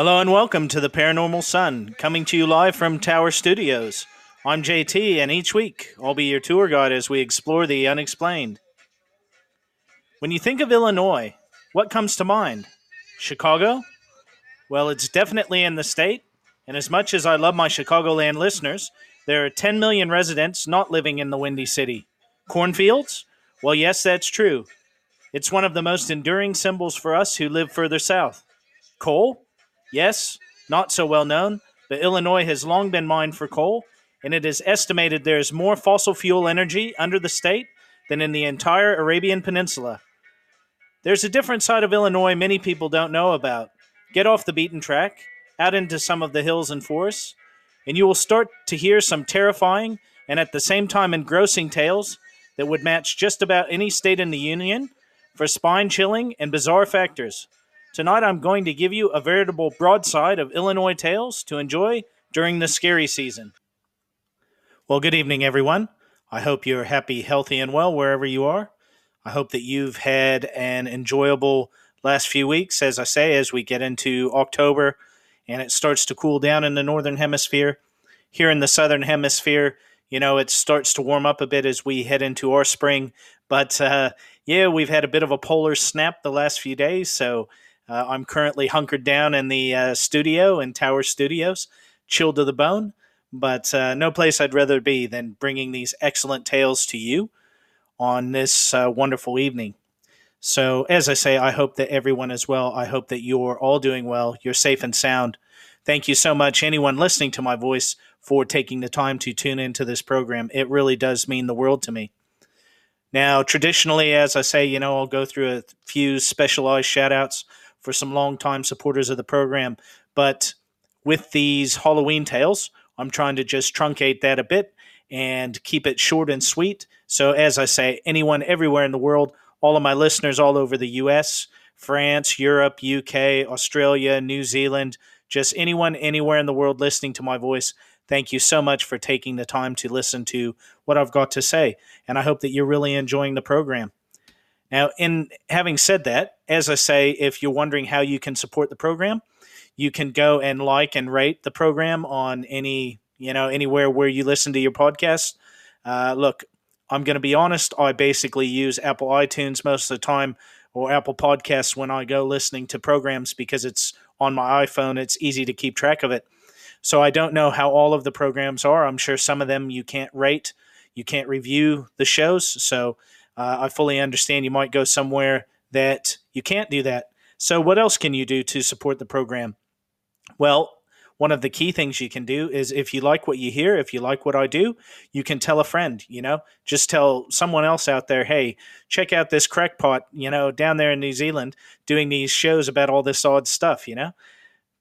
Hello and welcome to the Paranormal Sun, coming to you live from Tower Studios. I'm JT, and each week I'll be your tour guide as we explore the unexplained. When you think of Illinois, what comes to mind? Chicago? Well, it's definitely in the state, and as much as I love my Chicagoland listeners, there are 10 million residents not living in the Windy City. Cornfields? Well, yes, that's true. It's one of the most enduring symbols for us who live further south. Coal? Yes, not so well known, but Illinois has long been mined for coal, and it is estimated there is more fossil fuel energy under the state than in the entire Arabian Peninsula. There's a different side of Illinois many people don't know about. Get off the beaten track, out into some of the hills and forests, and you will start to hear some terrifying and at the same time engrossing tales that would match just about any state in the Union for spine chilling and bizarre factors. Tonight, I'm going to give you a veritable broadside of Illinois tales to enjoy during the scary season. Well, good evening, everyone. I hope you're happy, healthy, and well wherever you are. I hope that you've had an enjoyable last few weeks, as I say, as we get into October and it starts to cool down in the northern hemisphere. Here in the southern hemisphere, you know, it starts to warm up a bit as we head into our spring. But uh, yeah, we've had a bit of a polar snap the last few days, so uh, I'm currently hunkered down in the uh, studio in Tower Studios, chilled to the bone, but uh, no place I'd rather be than bringing these excellent tales to you on this uh, wonderful evening. So, as I say, I hope that everyone is well. I hope that you're all doing well. You're safe and sound. Thank you so much, anyone listening to my voice, for taking the time to tune into this program. It really does mean the world to me. Now, traditionally, as I say, you know, I'll go through a few specialized shout outs for some longtime supporters of the program. But with these Halloween tales, I'm trying to just truncate that a bit and keep it short and sweet. So, as I say, anyone everywhere in the world, all of my listeners all over the US, France, Europe, UK, Australia, New Zealand, just anyone anywhere in the world listening to my voice, thank you so much for taking the time to listen to what I've got to say. And I hope that you're really enjoying the program. Now, in having said that, as I say, if you're wondering how you can support the program, you can go and like and rate the program on any, you know, anywhere where you listen to your podcast. Uh, look, I'm going to be honest. I basically use Apple iTunes most of the time or Apple Podcasts when I go listening to programs because it's on my iPhone. It's easy to keep track of it. So I don't know how all of the programs are. I'm sure some of them you can't rate, you can't review the shows. So uh, I fully understand you might go somewhere that you can't do that. So, what else can you do to support the program? Well, one of the key things you can do is if you like what you hear, if you like what I do, you can tell a friend, you know, just tell someone else out there, hey, check out this crackpot, you know, down there in New Zealand doing these shows about all this odd stuff, you know,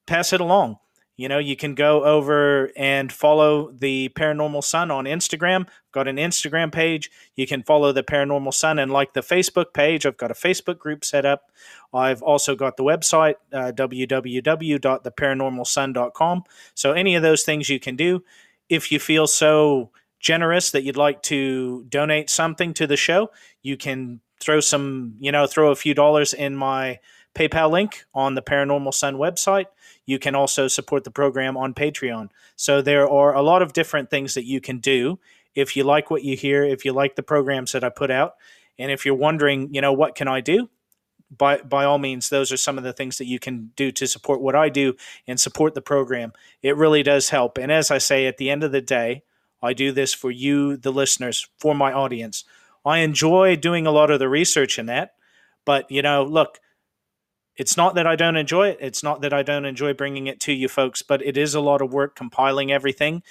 pass it along you know, you can go over and follow the Paranormal Sun on Instagram. I've got an Instagram page. You can follow the Paranormal Sun and like the Facebook page. I've got a Facebook group set up. I've also got the website, uh, www.theparanormalsun.com. So, any of those things you can do. If you feel so generous that you'd like to donate something to the show, you can throw some, you know, throw a few dollars in my PayPal link on the Paranormal Sun website. You can also support the program on Patreon. So there are a lot of different things that you can do if you like what you hear, if you like the programs that I put out, and if you're wondering, you know, what can I do? By by all means, those are some of the things that you can do to support what I do and support the program. It really does help. And as I say, at the end of the day, I do this for you, the listeners, for my audience. I enjoy doing a lot of the research in that, but you know, look, it's not that I don't enjoy it. It's not that I don't enjoy bringing it to you folks, but it is a lot of work compiling everything,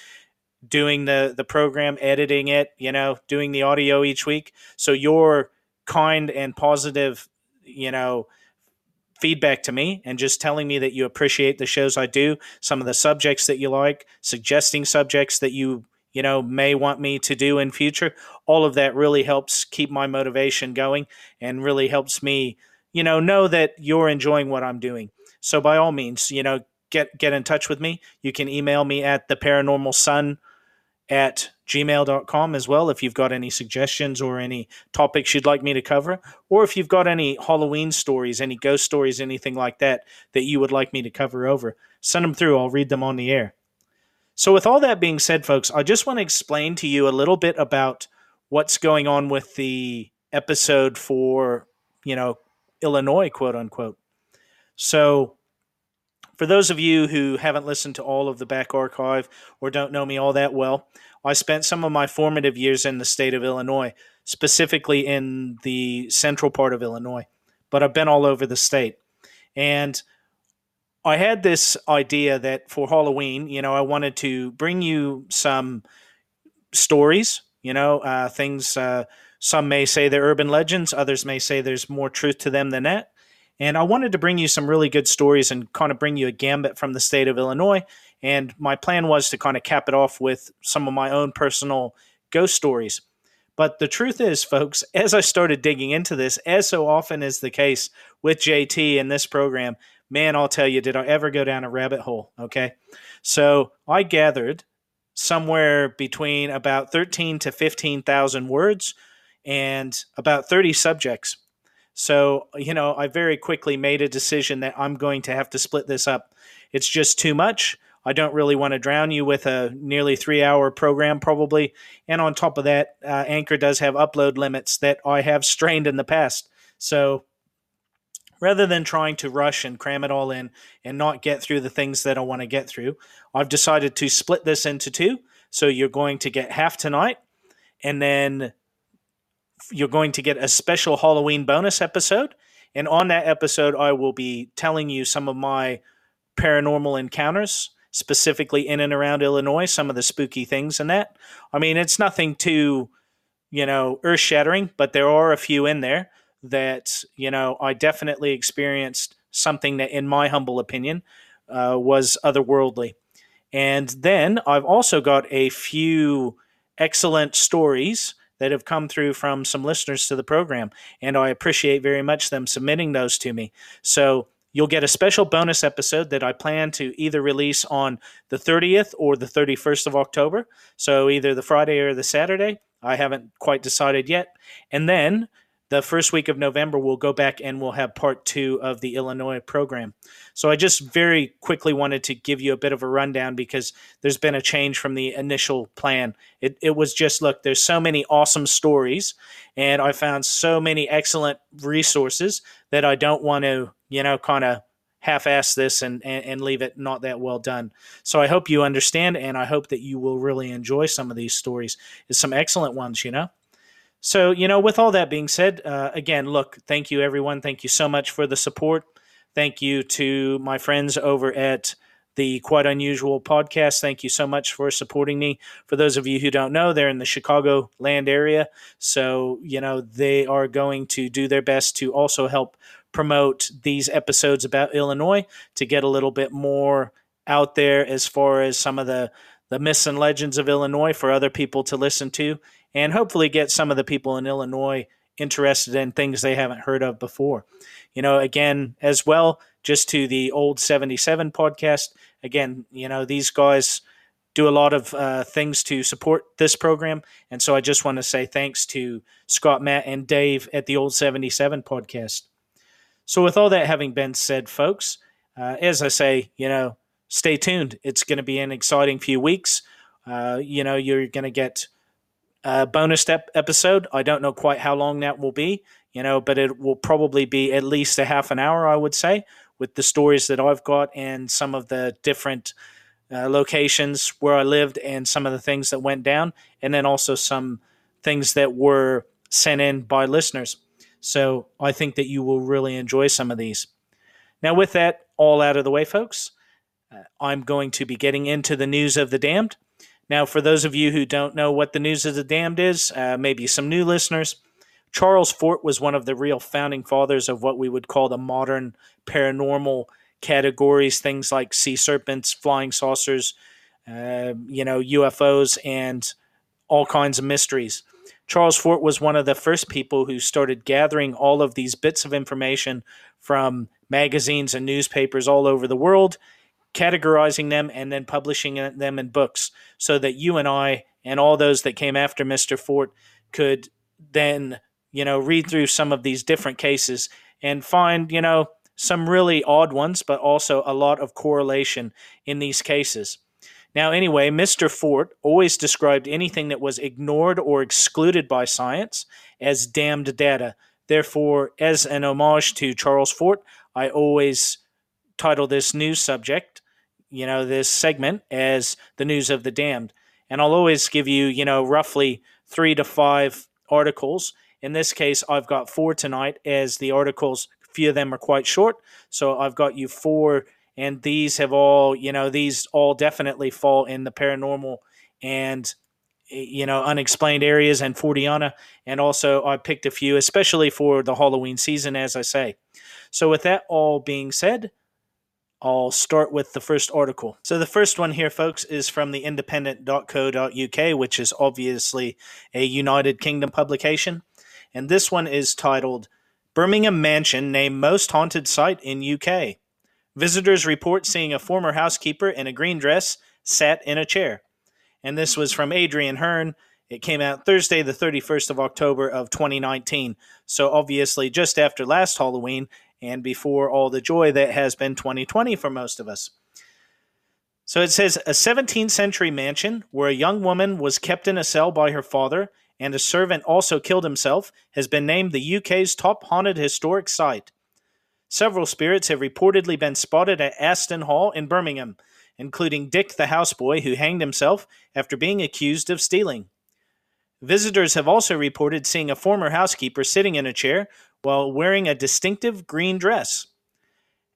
doing the the program, editing it, you know, doing the audio each week. So your kind and positive, you know, feedback to me and just telling me that you appreciate the shows I do, some of the subjects that you like, suggesting subjects that you you know may want me to do in future all of that really helps keep my motivation going and really helps me you know, know that you're enjoying what I'm doing. So by all means, you know, get get in touch with me. You can email me at the paranormal sun at gmail.com as well if you've got any suggestions or any topics you'd like me to cover, or if you've got any Halloween stories, any ghost stories, anything like that that you would like me to cover over. Send them through, I'll read them on the air. So, with all that being said, folks, I just want to explain to you a little bit about what's going on with the episode for, you know, Illinois, quote unquote. So, for those of you who haven't listened to all of the back archive or don't know me all that well, I spent some of my formative years in the state of Illinois, specifically in the central part of Illinois, but I've been all over the state. And I had this idea that for Halloween, you know, I wanted to bring you some stories, you know, uh, things. Uh, some may say they're urban legends, others may say there's more truth to them than that. And I wanted to bring you some really good stories and kind of bring you a gambit from the state of Illinois. And my plan was to kind of cap it off with some of my own personal ghost stories. But the truth is, folks, as I started digging into this, as so often is the case with JT in this program, man, I'll tell you, did I ever go down a rabbit hole? Okay. So I gathered somewhere between about 13 to 15,000 words and about 30 subjects so, you know, I very quickly made a decision that I'm going to have to split this up. It's just too much. I don't really want to drown you with a nearly three hour program, probably. And on top of that, uh, Anchor does have upload limits that I have strained in the past. So rather than trying to rush and cram it all in and not get through the things that I want to get through, I've decided to split this into two. So you're going to get half tonight and then you're going to get a special Halloween bonus episode. And on that episode, I will be telling you some of my paranormal encounters, specifically in and around Illinois, some of the spooky things and that. I mean, it's nothing too, you know, earth shattering, but there are a few in there that, you know, I definitely experienced something that, in my humble opinion, uh, was otherworldly. And then I've also got a few excellent stories that have come through from some listeners to the program, and I appreciate very much them submitting those to me. So you'll get a special bonus episode that I plan to either release on the 30th or the 31st of October. So either the Friday or the Saturday. I haven't quite decided yet. And then the first week of November, we'll go back and we'll have part two of the Illinois program. So I just very quickly wanted to give you a bit of a rundown because there's been a change from the initial plan. It, it was just look, there's so many awesome stories, and I found so many excellent resources that I don't want to, you know, kind of half-ass this and, and, and leave it not that well done. So I hope you understand, and I hope that you will really enjoy some of these stories. It's some excellent ones, you know. So, you know, with all that being said, uh, again, look, thank you, everyone. Thank you so much for the support. Thank you to my friends over at the Quite Unusual podcast. Thank you so much for supporting me. For those of you who don't know, they're in the Chicago land area. So, you know, they are going to do their best to also help promote these episodes about Illinois to get a little bit more out there as far as some of the the myths and legends of Illinois for other people to listen to and hopefully get some of the people in Illinois interested in things they haven't heard of before. You know, again, as well, just to the old 77 podcast, again, you know, these guys do a lot of uh, things to support this program. And so I just want to say thanks to Scott, Matt, and Dave at the old 77 podcast. So, with all that having been said, folks, uh, as I say, you know, stay tuned. It's going to be an exciting few weeks. Uh, you know, you're going to get uh, bonus episode. I don't know quite how long that will be, you know, but it will probably be at least a half an hour, I would say, with the stories that I've got and some of the different uh, locations where I lived and some of the things that went down, and then also some things that were sent in by listeners. So I think that you will really enjoy some of these. Now, with that all out of the way, folks, uh, I'm going to be getting into the news of the damned. Now, for those of you who don't know what the News of the Damned is, uh, maybe some new listeners, Charles Fort was one of the real founding fathers of what we would call the modern paranormal categories, things like sea serpents, flying saucers, uh, you know, UFOs, and all kinds of mysteries. Charles Fort was one of the first people who started gathering all of these bits of information from magazines and newspapers all over the world categorizing them and then publishing them in books so that you and I and all those that came after Mr. Fort could then, you know, read through some of these different cases and find, you know, some really odd ones, but also a lot of correlation in these cases. Now, anyway, Mr. Fort always described anything that was ignored or excluded by science as damned data. Therefore, as an homage to Charles Fort, I always title this news subject, you know, this segment as the news of the damned. And I'll always give you, you know, roughly three to five articles. In this case, I've got four tonight, as the articles, a few of them are quite short. So I've got you four, and these have all, you know, these all definitely fall in the paranormal and eh, you know unexplained areas and Forteana. and also I picked a few, especially for the Halloween season, as I say. So with that all being said, I'll start with the first article. So, the first one here, folks, is from the independent.co.uk, which is obviously a United Kingdom publication. And this one is titled Birmingham Mansion Named Most Haunted Site in UK. Visitors report seeing a former housekeeper in a green dress sat in a chair. And this was from Adrian Hearn. It came out Thursday, the 31st of October of 2019. So, obviously, just after last Halloween and before all the joy that has been 2020 for most of us. So it says a 17th century mansion where a young woman was kept in a cell by her father and a servant also killed himself has been named the UK's top haunted historic site. Several spirits have reportedly been spotted at Aston Hall in Birmingham, including Dick the houseboy who hanged himself after being accused of stealing. Visitors have also reported seeing a former housekeeper sitting in a chair while wearing a distinctive green dress.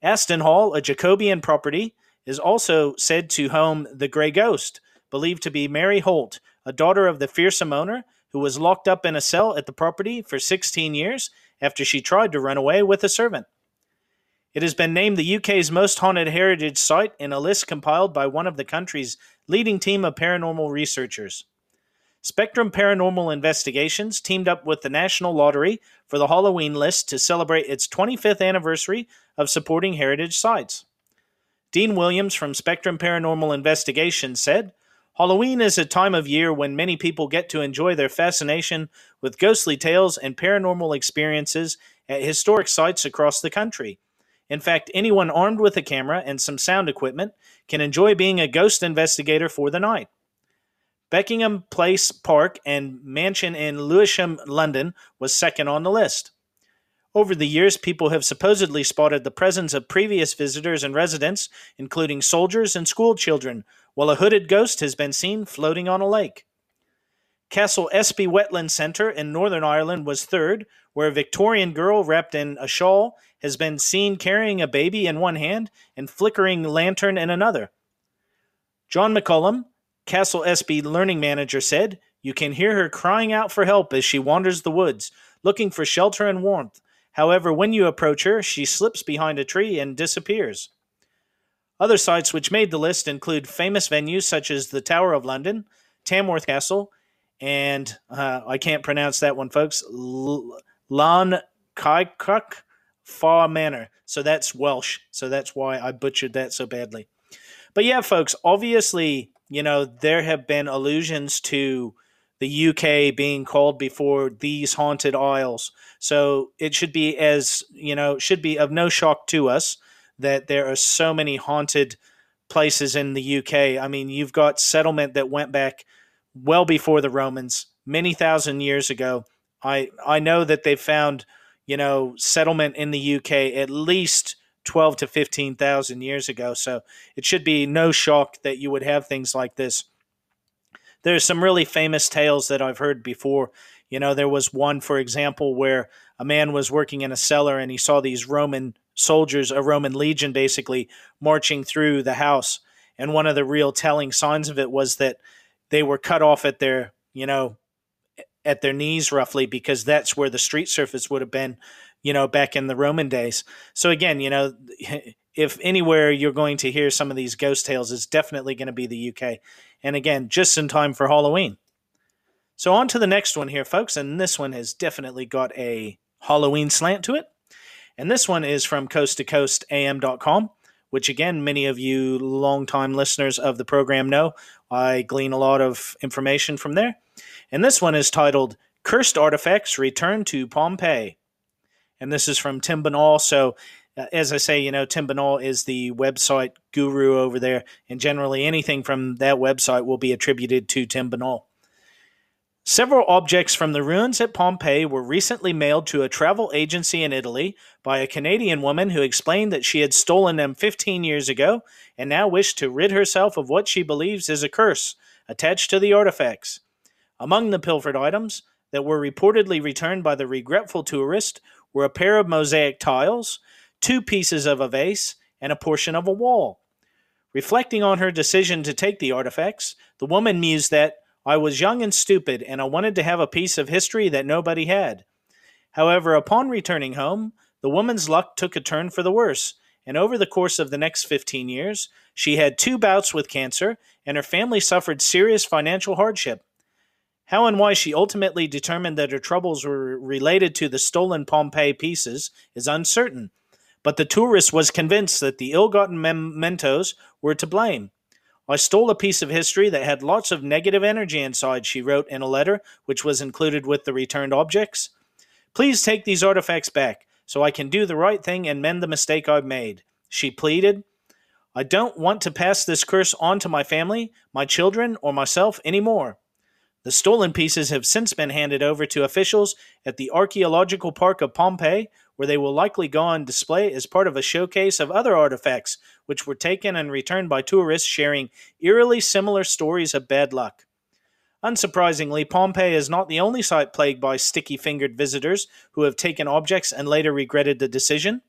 Aston Hall, a Jacobean property, is also said to home the Grey Ghost, believed to be Mary Holte, a daughter of the fearsome owner who was locked up in a cell at the property for 16 years after she tried to run away with a servant. It has been named the UK's most haunted heritage site in a list compiled by one of the country's leading team of paranormal researchers. Spectrum Paranormal Investigations teamed up with the National Lottery for the Halloween list to celebrate its 25th anniversary of supporting heritage sites. Dean Williams from Spectrum Paranormal Investigations said, Halloween is a time of year when many people get to enjoy their fascination with ghostly tales and paranormal experiences at historic sites across the country. In fact, anyone armed with a camera and some sound equipment can enjoy being a ghost investigator for the night. Beckenham Place Park and mansion in Lewisham, London, was second on the list. Over the years, people have supposedly spotted the presence of previous visitors and residents, including soldiers and school children, while a hooded ghost has been seen floating on a lake. Castle Espie Wetland Centre in Northern Ireland was third, where a Victorian girl wrapped in a shawl has been seen carrying a baby in one hand and flickering lantern in another. John McCullum, Castle Espie learning manager said, You can hear her crying out for help as she wanders the woods, looking for shelter and warmth. However, when you approach her, she slips behind a tree and disappears. Other sites which made the list include famous venues such as the Tower of London, Tamworth Castle, and uh, I can't pronounce that one, folks, L- Lan Kaikuk Fa Manor. So that's Welsh. So that's why I butchered that so badly. But yeah, folks, obviously you know, there have been allusions to the UK being called before these haunted isles. So it should be as, you know, should be of no shock to us that there are so many haunted places in the UK. I mean, you've got settlement that went back well before the Romans, many thousand years ago. I I know that they found, you know, settlement in the UK at least 12 to 15,000 years ago. So it should be no shock that you would have things like this. There's some really famous tales that I've heard before. You know, there was one, for example, where a man was working in a cellar and he saw these Roman soldiers, a Roman legion basically, marching through the house. And one of the real telling signs of it was that they were cut off at their, you know, at their knees roughly because that's where the street surface would have been you know, back in the Roman days. So again, you know, if anywhere you're going to hear some of these ghost tales, it's definitely going to be the UK. And again, just in time for Halloween. So on to the next one here, folks, and this one has definitely got a Halloween slant to it. And this one is from coast to coast am.com, which again, many of you longtime listeners of the program know. I glean a lot of information from there. And this one is titled Cursed Artifacts Return to Pompeii. And this is from Tim Binnall. So, uh, as I say, you know, Tim Binnall is the website guru over there. And generally, anything from that website will be attributed to Tim Binnall. Several objects from the ruins at Pompeii were recently mailed to a travel agency in Italy by a Canadian woman who explained that she had stolen them 15 years ago and now wished to rid herself of what she believes is a curse attached to the artifacts. Among the pilfered items that were reportedly returned by the regretful tourist were a pair of mosaic tiles, two pieces of a vase, and a portion of a wall. Reflecting on her decision to take the artifacts, the woman mused that I was young and stupid, and I wanted to have a piece of history that nobody had. However, upon returning home, the woman's luck took a turn for the worse, and over the course of the next 15 years, she had two bouts with cancer, and her family suffered serious financial hardship. How and why she ultimately determined that her troubles were related to the stolen Pompeii pieces is uncertain, but the tourist was convinced that the ill gotten mementos were to blame. I stole a piece of history that had lots of negative energy inside, she wrote in a letter which was included with the returned objects. Please take these artifacts back so I can do the right thing and mend the mistake I've made. She pleaded. I don't want to pass this curse on to my family, my children, or myself any more. The stolen pieces have since been handed over to officials at the Archaeological Park of Pompeii, where they will likely go on display as part of a showcase of other artifacts which were taken and returned by tourists sharing eerily similar stories of bad luck. Unsurprisingly, Pompeii is not the only site plagued by sticky fingered visitors who have taken objects and later regretted the decision.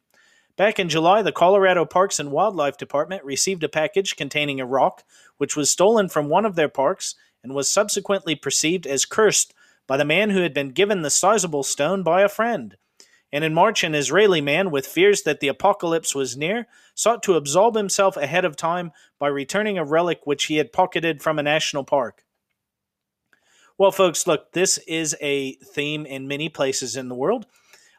Back in July, the Colorado Parks and Wildlife Department received a package containing a rock which was stolen from one of their parks and was subsequently perceived as cursed by the man who had been given the sizable stone by a friend. And in March, an Israeli man, with fears that the apocalypse was near, sought to absolve himself ahead of time by returning a relic which he had pocketed from a national park. Well, folks, look, this is a theme in many places in the world.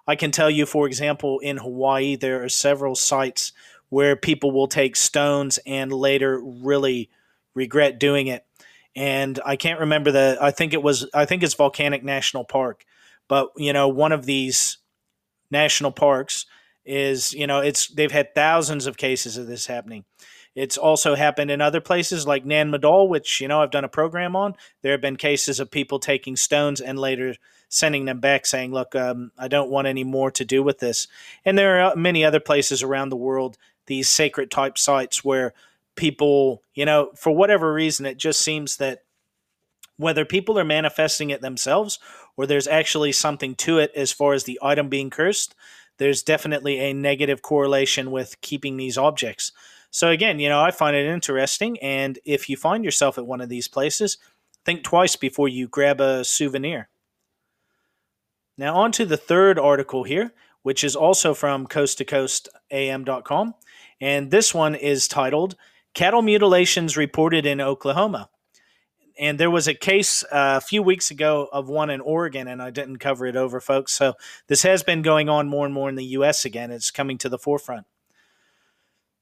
I can tell you, for example, in Hawaii, there are several sites where people will take stones and later really regret doing it and I can't remember the. I think it was. I think it's Volcanic National Park, but you know, one of these national parks is you know it's they've had thousands of cases of this happening. It's also happened in other places like Nan Madol, which you know I've done a program on. There have been cases of people taking stones and later sending them back, saying, "Look, um, I don't want any more to do with this." And there are many other places around the world, these sacred type sites where people, you know, for whatever reason, it just seems that whether people are manifesting it themselves or there's actually something to it as far as the item being cursed, there's definitely a negative correlation with keeping these objects. So, again, you know, I find it interesting. And if you find yourself at one of these places, think twice before you grab a souvenir. Now, on to the third article here, which is also from coasttocoastam.com. And this one is titled cattle mutilations reported in Oklahoma. And there was a case uh, a few weeks ago of one in Oregon, and I didn't cover it over, folks. So this has been going on more and more in the U.S. again. It's coming to the forefront.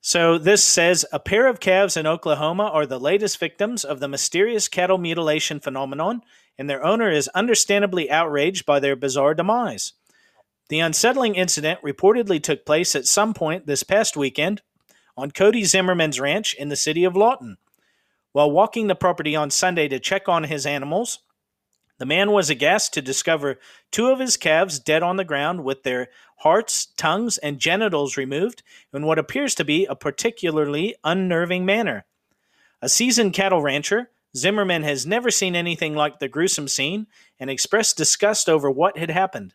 So this says a pair of calves in Oklahoma are the latest victims of the mysterious cattle mutilation phenomenon, and their owner is understandably outraged by their bizarre demise. The unsettling incident reportedly took place at some point this past weekend on Cody Zimmerman's ranch in the city of Lawton. While walking the property on Sunday to check on his animals, the man was aghast to discover two of his calves dead on the ground with their hearts, tongues, and genitals removed in what appears to be a particularly unnerving manner. A seasoned cattle rancher, Zimmerman has never seen anything like the gruesome scene and expressed disgust over what had happened.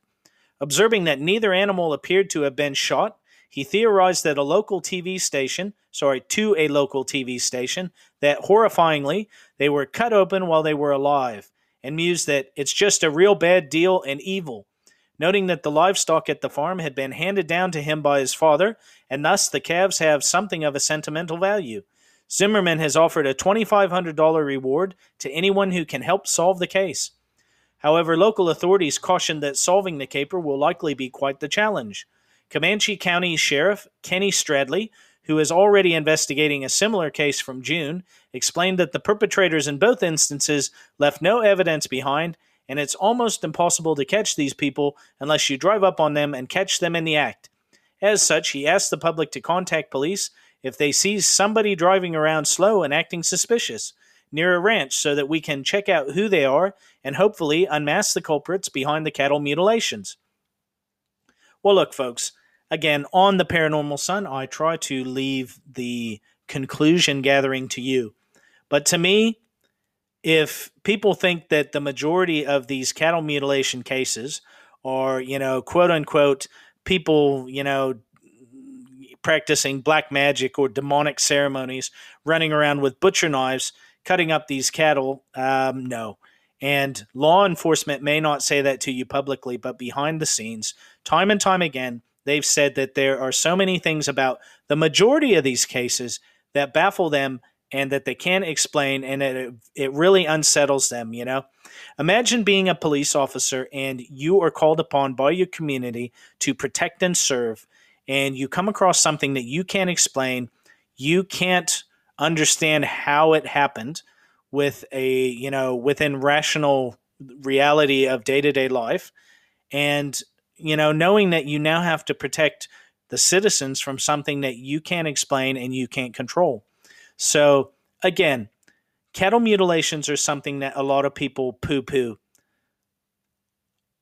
Observing that neither animal appeared to have been shot, he theorized that a local TV station, sorry, to a local TV station, that horrifyingly, they were cut open while they were alive, and mused that it's just a real bad deal and evil. Noting that the livestock at the farm had been handed down to him by his father, and thus the calves have something of a sentimental value. Zimmerman has offered a $2,500 reward to anyone who can help solve the case. However, local authorities cautioned that solving the caper will likely be quite the challenge. Comanche County Sheriff Kenny Stradley, who is already investigating a similar case from June, explained that the perpetrators in both instances left no evidence behind, and it's almost impossible to catch these people unless you drive up on them and catch them in the act. As such, he asked the public to contact police if they see somebody driving around slow and acting suspicious near a ranch so that we can check out who they are and hopefully unmask the culprits behind the cattle mutilations. Well, look, folks, again, on the Paranormal Sun, I try to leave the conclusion gathering to you. But to me, if people think that the majority of these cattle mutilation cases are, you know, quote unquote, people, you know, practicing black magic or demonic ceremonies, running around with butcher knives, cutting up these cattle, um, no. And law enforcement may not say that to you publicly, but behind the scenes, time and time again, they've said that there are so many things about the majority of these cases that baffle them and that they can't explain and it, it really unsettles them you know? Imagine being a police officer and you are called upon by your community to protect and serve and you come across something that you can't explain you can't understand how it happened with a you know within rational reality of day-to-day life and you know, knowing that you now have to protect the citizens from something that you can't explain and you can't control. So, again, cattle mutilations are something that a lot of people poo poo.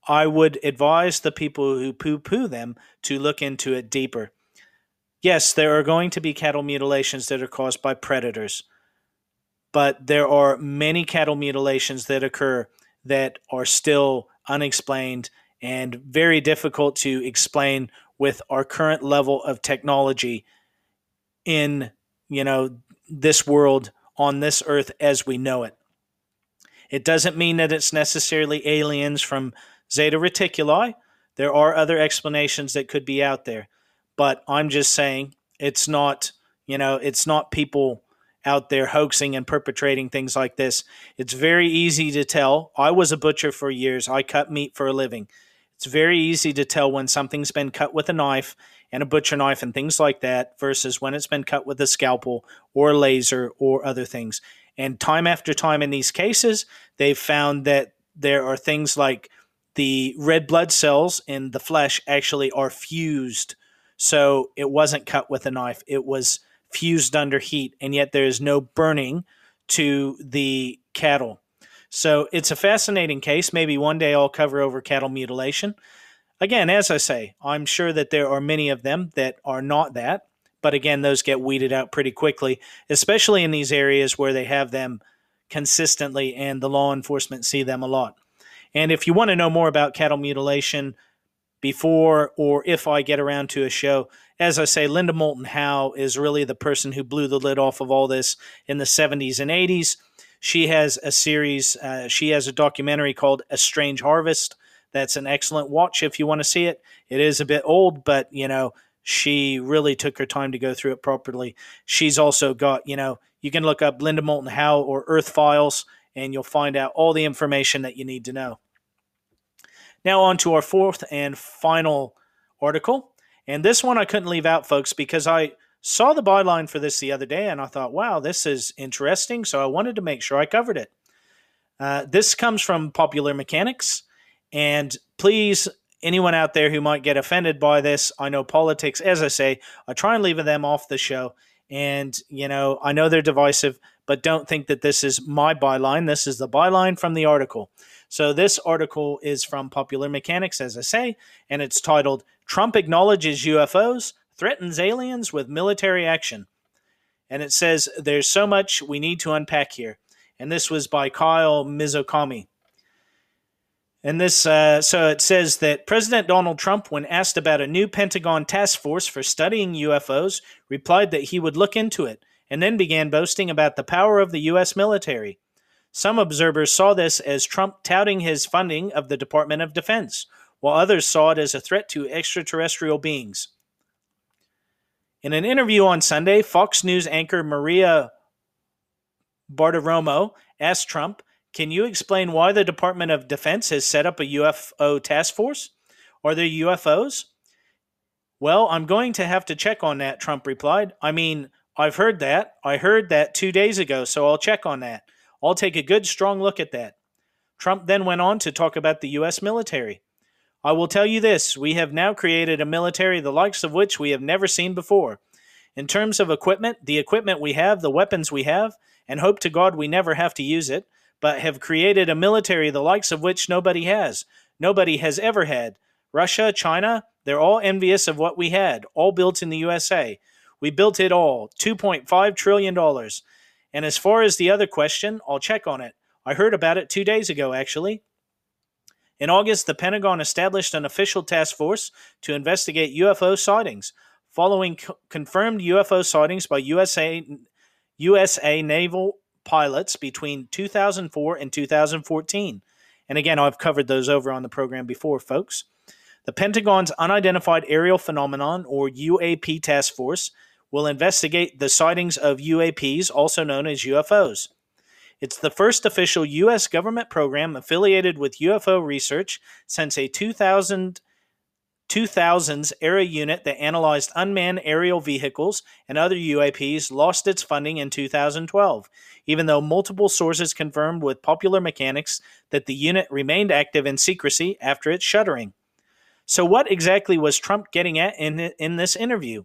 I would advise the people who poo poo them to look into it deeper. Yes, there are going to be cattle mutilations that are caused by predators, but there are many cattle mutilations that occur that are still unexplained and very difficult to explain with our current level of technology in you know this world on this earth as we know it. It doesn't mean that it's necessarily aliens from zeta reticuli. There are other explanations that could be out there. But i'm just saying it's not you know it's not people out there hoaxing and perpetrating things like this. It's very easy to tell. I was a butcher for years. I cut meat for a living it's very easy to tell when something's been cut with a knife and a butcher knife and things like that versus when it's been cut with a scalpel or a laser or other things. And time after time in these cases, they've found that there are things like the red blood cells in the flesh actually are fused. So it wasn't cut with a knife, it was fused under heat, and yet there is no burning to the cattle. So it's a fascinating case. Maybe one day I'll cover over cattle mutilation. Again, as I say, I'm sure that there are many of them that are not that. But again, those get weeded out pretty quickly, especially in these areas where they have them consistently and the law enforcement see them a lot. And if you want to know more about cattle mutilation before or if I get around to a show, as I say, Linda Moulton Howe is really the person who blew the lid off of all this in the 70s and 80s. She has a series, uh, she has a documentary called A Strange Harvest. That's an excellent watch if you want to see it. It is a bit old, but, you know, she really took her time to go through it properly. She's also got, you know, you can look up Linda Moulton Howe or Earth Files, and you'll find out all the information that you need to know. Now, on to our fourth and final article. And this one I couldn't leave out, folks, because I Saw the byline for this the other day and I thought, wow, this is interesting. So I wanted to make sure I covered it. Uh, this comes from Popular Mechanics. And please, anyone out there who might get offended by this, I know politics, as I say, I try and leave them off the show. And, you know, I know they're divisive, but don't think that this is my byline. This is the byline from the article. So this article is from Popular Mechanics, as I say, and it's titled Trump Acknowledges UFOs, threatens aliens with military action. And it says there's so much we need to unpack here. And this was by Kyle Mizokami. And this, uh, so it says that President Donald Trump, when asked about a new Pentagon task force for studying UFOs, replied that he would look into it, and then began boasting about the power of the U.S. military. Some observers saw this as Trump touting his funding of the Department of Defense, while others saw it as a threat to extraterrestrial beings. In an interview on Sunday, Fox News anchor Maria Bartiromo asked Trump, Can you explain why the Department of Defense has set up a UFO task force? Are there UFOs? Well, I'm going to have to check on that, Trump replied. I mean, I've heard that. I heard that two days ago, so I'll check on that. I'll take a good, strong look at that. Trump then went on to talk about the U.S. military. I will tell you this we have now created a military the likes of which we have never seen before. In terms of equipment, the equipment we have, the weapons we have, and hope to God we never have to use it, but have created a military the likes of which nobody has. Nobody has ever had. Russia, China, they're all envious of what we had, all built in the USA. We built it all, $2.5 trillion. And as far as the other question, I'll check on it. I heard about it two days ago, actually. In August, the Pentagon established an official task force to investigate UFO sightings. Following co- confirmed UFO sightings by USA, USA naval pilots between 2004 and 2014. And again, I've covered those over on the program before, folks. The Pentagon's Unidentified Aerial Phenomenon, or UAP Task Force, will investigate the sightings of UAPs, also known as UFOs. It's the first official U.S. government program affiliated with UFO research since a 2000, 2000s era unit that analyzed unmanned aerial vehicles and other UAPs lost its funding in 2012, even though multiple sources confirmed with popular mechanics that the unit remained active in secrecy after its shuttering. So, what exactly was Trump getting at in, in this interview?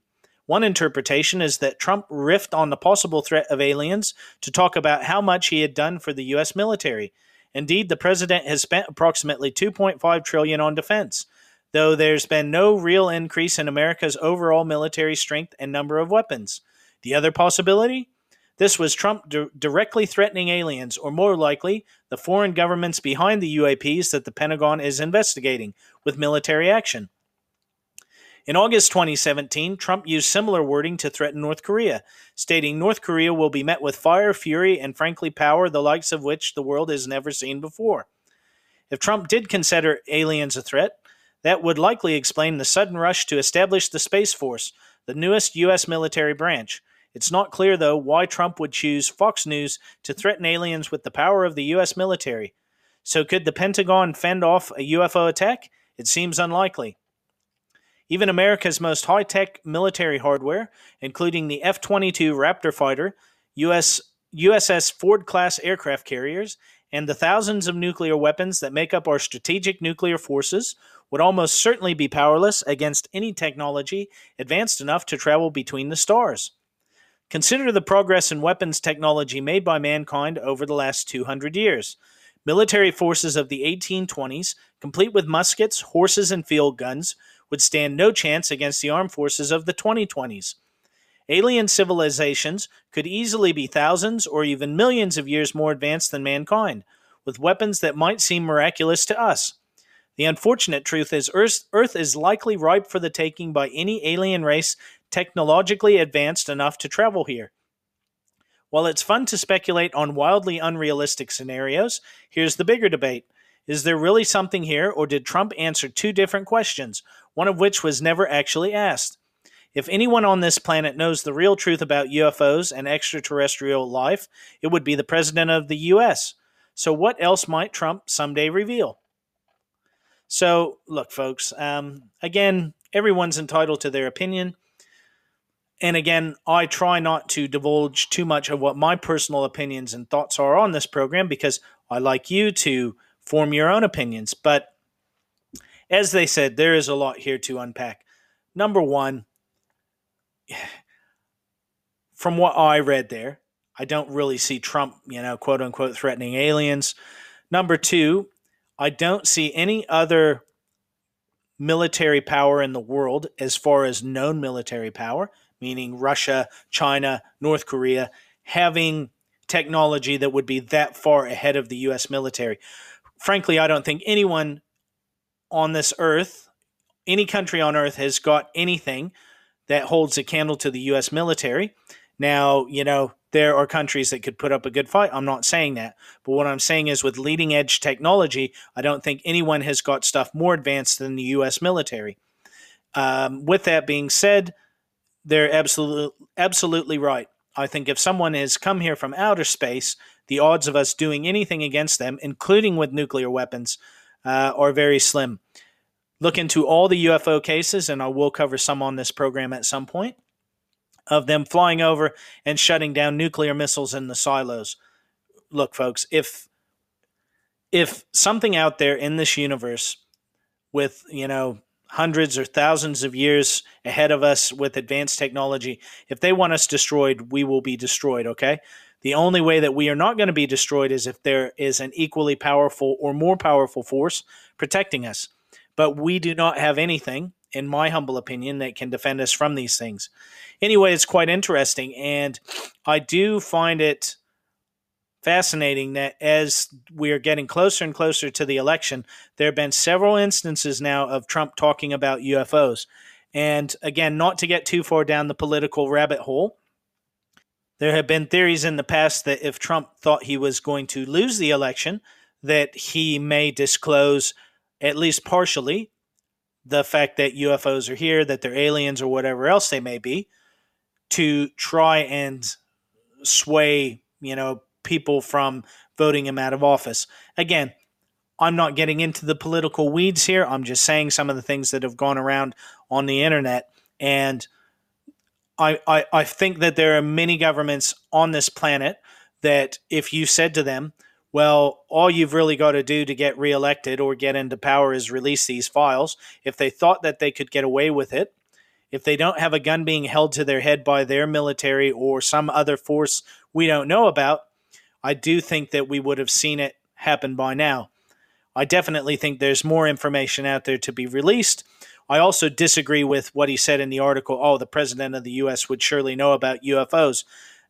One interpretation is that Trump riffed on the possible threat of aliens to talk about how much he had done for the US military. Indeed, the president has spent approximately 2.5 trillion on defense, though there's been no real increase in America's overall military strength and number of weapons. The other possibility? This was Trump di- directly threatening aliens, or more likely, the foreign governments behind the UAPs that the Pentagon is investigating, with military action. In August 2017, Trump used similar wording to threaten North Korea, stating North Korea will be met with fire, fury, and frankly power the likes of which the world has never seen before. If Trump did consider aliens a threat, that would likely explain the sudden rush to establish the Space Force, the newest U.S. military branch. It's not clear, though, why Trump would choose Fox News to threaten aliens with the power of the U.S. military. So, could the Pentagon fend off a UFO attack? It seems unlikely. Even America's most high tech military hardware, including the F 22 Raptor fighter, US, USS Ford class aircraft carriers, and the thousands of nuclear weapons that make up our strategic nuclear forces, would almost certainly be powerless against any technology advanced enough to travel between the stars. Consider the progress in weapons technology made by mankind over the last 200 years. Military forces of the 1820s, complete with muskets, horses, and field guns, would stand no chance against the armed forces of the 2020s. Alien civilizations could easily be thousands or even millions of years more advanced than mankind, with weapons that might seem miraculous to us. The unfortunate truth is, Earth, Earth is likely ripe for the taking by any alien race technologically advanced enough to travel here. While it's fun to speculate on wildly unrealistic scenarios, here's the bigger debate. Is there really something here, or did Trump answer two different questions, one of which was never actually asked? If anyone on this planet knows the real truth about UFOs and extraterrestrial life, it would be the President of the US. So, what else might Trump someday reveal? So, look, folks, um, again, everyone's entitled to their opinion. And again, I try not to divulge too much of what my personal opinions and thoughts are on this program because I like you to form your own opinions. But as they said, there is a lot here to unpack. Number one, from what I read there, I don't really see Trump, you know, quote unquote, threatening aliens. Number two, I don't see any other military power in the world as far as known military power, meaning Russia, China, North Korea, having technology that would be that far ahead of the U.S. military frankly, I don't think anyone on this earth, any country on earth, has got anything that holds a candle to the U.S. military. Now, you know, there are countries that could put up a good fight. I'm not saying that. But what I'm saying is, with leading edge technology, I don't think anyone has got stuff more advanced than the U.S. military. Um, with that being said, they're absolutely absolutely right. I think if someone has come here from outer space, the odds of us doing anything against them, including with nuclear weapons, uh, are very slim. look into all the UFO cases, and I will cover some on this program at some point, of them flying over and shutting down nuclear missiles in the silos. Look, folks, if if something out there in this universe with, you know, hundreds or thousands of years ahead of us with advanced technology, if they want us destroyed, we will be destroyed, okay? The only way that we are not going to be destroyed is if there is an equally powerful or more powerful force protecting us. But we do not have anything, in my humble opinion, that can defend us from these things. Anyway, it's quite interesting. And I do find it fascinating that as we are getting closer and closer to the election, there have been several instances now of Trump talking about UFOs. And again, not to get too far down the political rabbit hole, there have been theories in the past that if Trump thought he was going to lose the election, that he may disclose, at least partially, the fact that UFOs are here, that they're aliens or whatever else they may be, to try and sway, you know, people from voting him out of office. Again, I'm not getting into the political weeds here. I'm just saying some of the things that have gone around on the internet. And I, I, I think that there are many governments on this planet that if you said to them, well, all you've really got to do to get reelected or get into power is release these files. If they thought that they could get away with it, if they don't have a gun being held to their head by their military or some other force we don't know about, I do think that we would have seen it happen by now. I definitely think there's more information out there to be released. I also disagree with what he said in the article. Oh, the president of the U.S. would surely know about UFOs.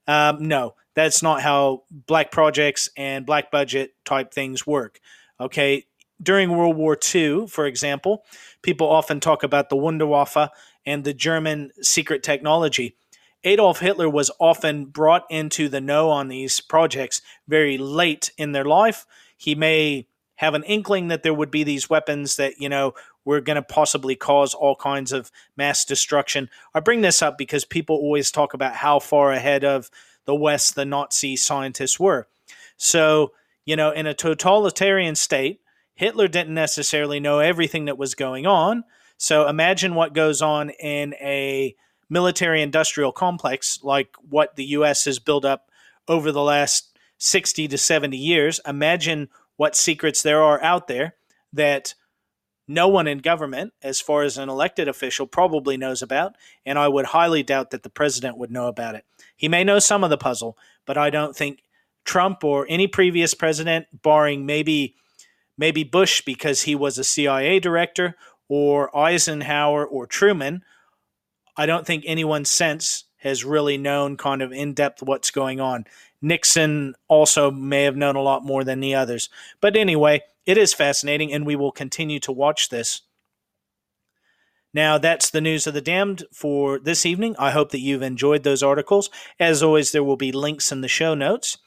Um, no, that's not how black projects and black budget type things work. Okay. During World War II, for example, people often talk about the Wunderwaffe and the German secret technology. Adolf Hitler was often brought into the know on these projects very late in their life. He may have an inkling that there would be these weapons that, you know, were going to possibly cause all kinds of mass destruction. I bring this up because people always talk about how far ahead of the West the Nazi scientists were. So, you know, in a totalitarian state, Hitler didn't necessarily know everything that was going on. So imagine what goes on in a military industrial complex like what the US has built up over the last 60 to 70 years, imagine what secrets there are out there that no one in government, as far as an elected official, probably knows about. And I would highly doubt that the president would know about it. He may know some of the puzzle, but I don't think Trump or any previous president, barring maybe maybe Bush because he was a CIA director, or Eisenhower or Truman, I don't think anyone since has really known kind of in depth what's going on. Nixon also may have known a lot more than the others. But anyway, it is fascinating, and we will continue to watch this. Now, that's the news of the damned for this evening. I hope that you've enjoyed those articles. As always, there will be links in the show notes.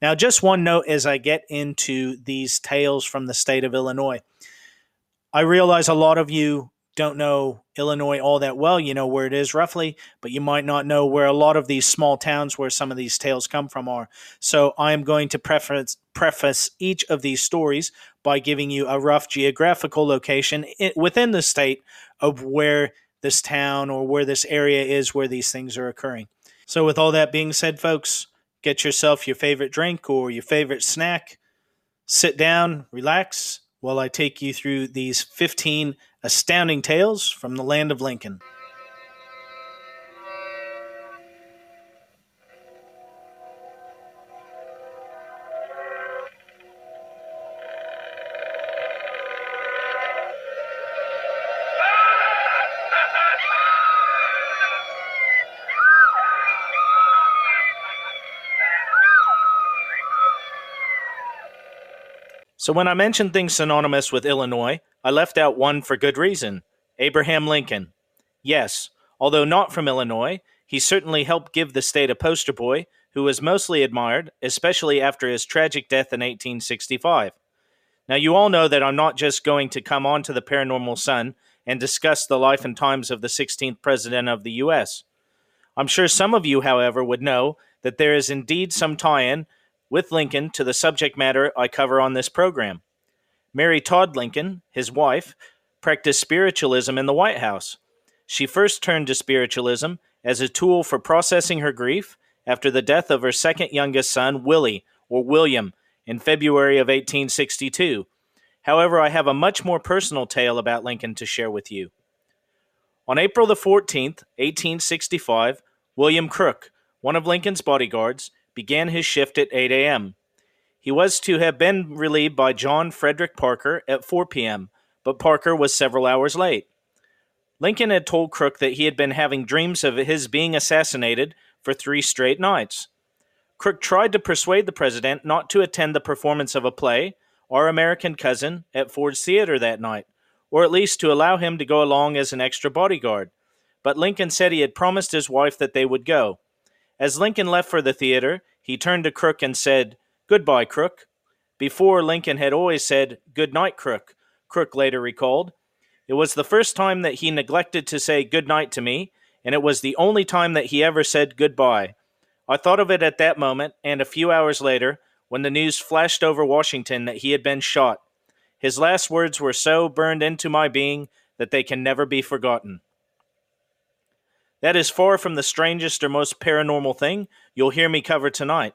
Now, just one note as I get into these tales from the state of Illinois. I realize a lot of you don't know Illinois all that well. You know where it is roughly, but you might not know where a lot of these small towns where some of these tales come from are. So I am going to preface, preface each of these stories by giving you a rough geographical location within the state of where this town or where this area is where these things are occurring. So, with all that being said, folks, get yourself your favorite drink or your favorite snack, sit down, relax, while I take you through these 15 astounding tales from the land of Lincoln. So when I mentioned things synonymous with Illinois, I left out one for good reason Abraham Lincoln. Yes, although not from Illinois, he certainly helped give the state a poster boy who was mostly admired, especially after his tragic death in 1865. Now, you all know that I'm not just going to come on to the Paranormal Sun and discuss the life and times of the 16th President of the U.S. I'm sure some of you, however, would know that there is indeed some tie in with Lincoln to the subject matter I cover on this program. Mary Todd Lincoln, his wife, practiced spiritualism in the White House. She first turned to spiritualism as a tool for processing her grief after the death of her second youngest son, Willie, or William, in February of 1862. However, I have a much more personal tale about Lincoln to share with you. On April the 14th, 1865, William Crook, one of Lincoln's bodyguards, began his shift at 8 a.m. He was to have been relieved by John Frederick Parker at 4 p.m., but Parker was several hours late. Lincoln had told Crook that he had been having dreams of his being assassinated for three straight nights. Crook tried to persuade the president not to attend the performance of a play, Our American Cousin, at Ford's Theater that night, or at least to allow him to go along as an extra bodyguard. But Lincoln said he had promised his wife that they would go. As Lincoln left for the theater, he turned to Crook and said, Goodbye, Crook. Before, Lincoln had always said, Good night, Crook, Crook later recalled. It was the first time that he neglected to say good night to me, and it was the only time that he ever said goodbye. I thought of it at that moment, and a few hours later, when the news flashed over Washington that he had been shot. His last words were so burned into my being that they can never be forgotten. That is far from the strangest or most paranormal thing you'll hear me cover tonight.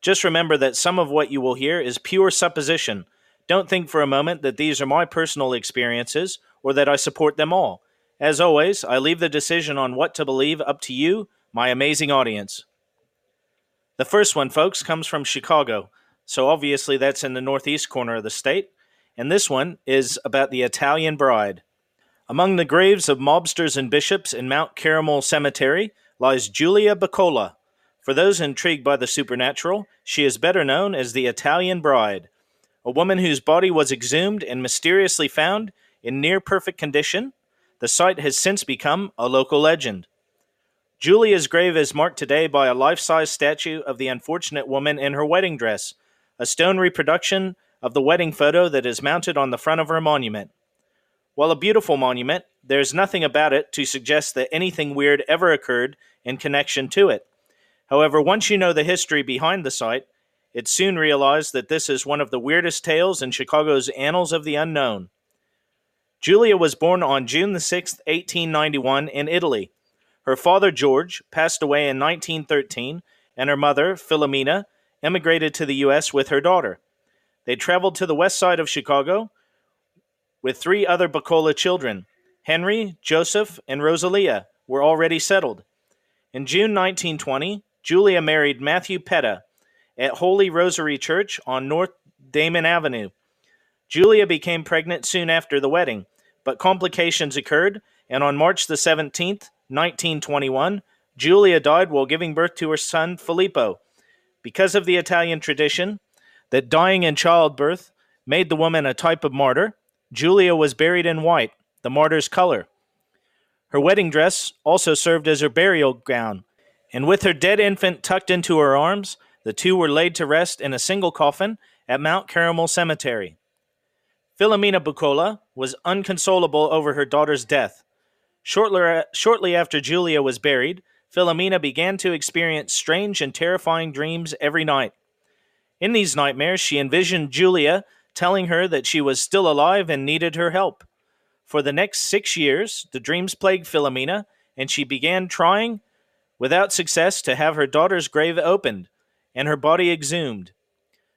Just remember that some of what you will hear is pure supposition. Don't think for a moment that these are my personal experiences or that I support them all. As always, I leave the decision on what to believe up to you, my amazing audience. The first one, folks, comes from Chicago, so obviously that's in the northeast corner of the state, and this one is about the Italian bride. Among the graves of mobsters and bishops in Mount Carmel Cemetery lies Julia Buccola. For those intrigued by the supernatural, she is better known as the Italian bride, a woman whose body was exhumed and mysteriously found in near perfect condition, the site has since become a local legend. Julia's grave is marked today by a life size statue of the unfortunate woman in her wedding dress, a stone reproduction of the wedding photo that is mounted on the front of her monument. While a beautiful monument, there is nothing about it to suggest that anything weird ever occurred in connection to it. However, once you know the history behind the site, it soon realized that this is one of the weirdest tales in Chicago's annals of the unknown. Julia was born on June 6, 1891, in Italy. Her father, George, passed away in 1913, and her mother, Philomena, emigrated to the U.S. with her daughter. They traveled to the west side of Chicago with three other Buccola children. Henry, Joseph, and Rosalia were already settled. In June 1920, Julia married Matthew Petta at Holy Rosary Church on North Damon Avenue. Julia became pregnant soon after the wedding, but complications occurred, and on March the 17th, 1921, Julia died while giving birth to her son Filippo. Because of the Italian tradition that dying in childbirth made the woman a type of martyr, Julia was buried in white, the martyr's color. Her wedding dress also served as her burial gown, and with her dead infant tucked into her arms, the two were laid to rest in a single coffin at Mount Carmel Cemetery. Philomena Buccola was unconsolable over her daughter's death. Shortly, shortly after Julia was buried, Philomena began to experience strange and terrifying dreams every night. In these nightmares, she envisioned Julia telling her that she was still alive and needed her help. For the next six years, the dreams plagued Philomena, and she began trying, without success, to have her daughter's grave opened and her body exhumed.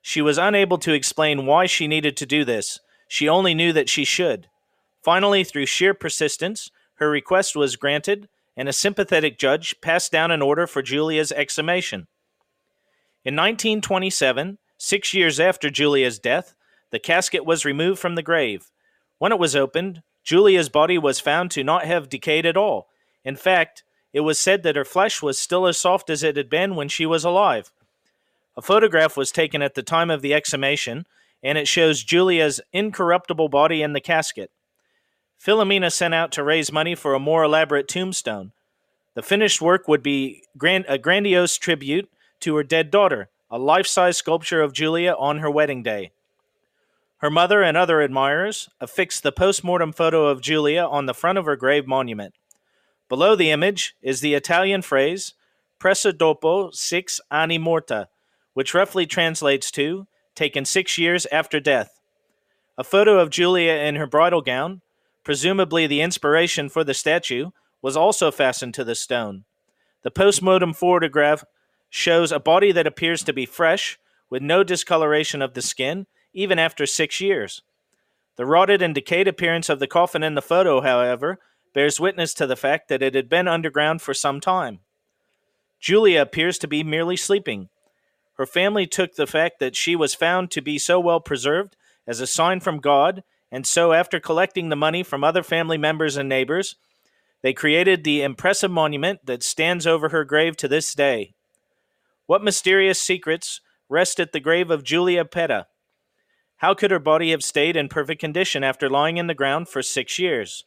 She was unable to explain why she needed to do this, she only knew that she should. Finally, through sheer persistence, her request was granted, and a sympathetic judge passed down an order for Julia's exhumation. In 1927, six years after Julia's death, the casket was removed from the grave. When it was opened, Julia's body was found to not have decayed at all. In fact, it was said that her flesh was still as soft as it had been when she was alive. A photograph was taken at the time of the exhumation, and it shows Julia's incorruptible body in the casket. Philomena sent out to raise money for a more elaborate tombstone. The finished work would be grand- a grandiose tribute to her dead daughter, a life size sculpture of Julia on her wedding day. Her mother and other admirers affixed the post mortem photo of Julia on the front of her grave monument. Below the image is the Italian phrase, Presa dopo six anni morta, which roughly translates to taken six years after death. A photo of Julia in her bridal gown, presumably the inspiration for the statue, was also fastened to the stone. The postmortem photograph shows a body that appears to be fresh, with no discoloration of the skin, even after six years. The rotted and decayed appearance of the coffin in the photo, however, bears witness to the fact that it had been underground for some time. Julia appears to be merely sleeping. Her family took the fact that she was found to be so well preserved as a sign from God, and so, after collecting the money from other family members and neighbors, they created the impressive monument that stands over her grave to this day. What mysterious secrets rest at the grave of Julia Petta? How could her body have stayed in perfect condition after lying in the ground for six years?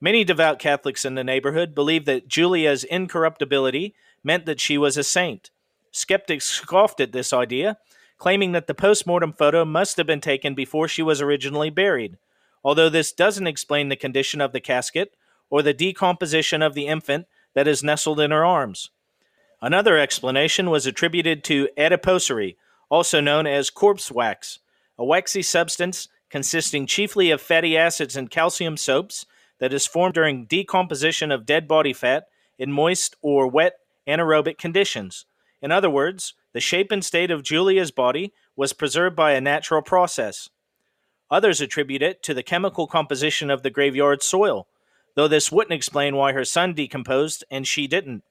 Many devout Catholics in the neighborhood believed that Julia's incorruptibility meant that she was a saint. Skeptics scoffed at this idea, claiming that the post-mortem photo must have been taken before she was originally buried, although this doesn't explain the condition of the casket or the decomposition of the infant that is nestled in her arms. Another explanation was attributed to adipocere, also known as corpse wax, a waxy substance consisting chiefly of fatty acids and calcium soaps that is formed during decomposition of dead body fat in moist or wet anaerobic conditions. In other words, the shape and state of Julia's body was preserved by a natural process. Others attribute it to the chemical composition of the graveyard soil, though this wouldn't explain why her son decomposed and she didn't.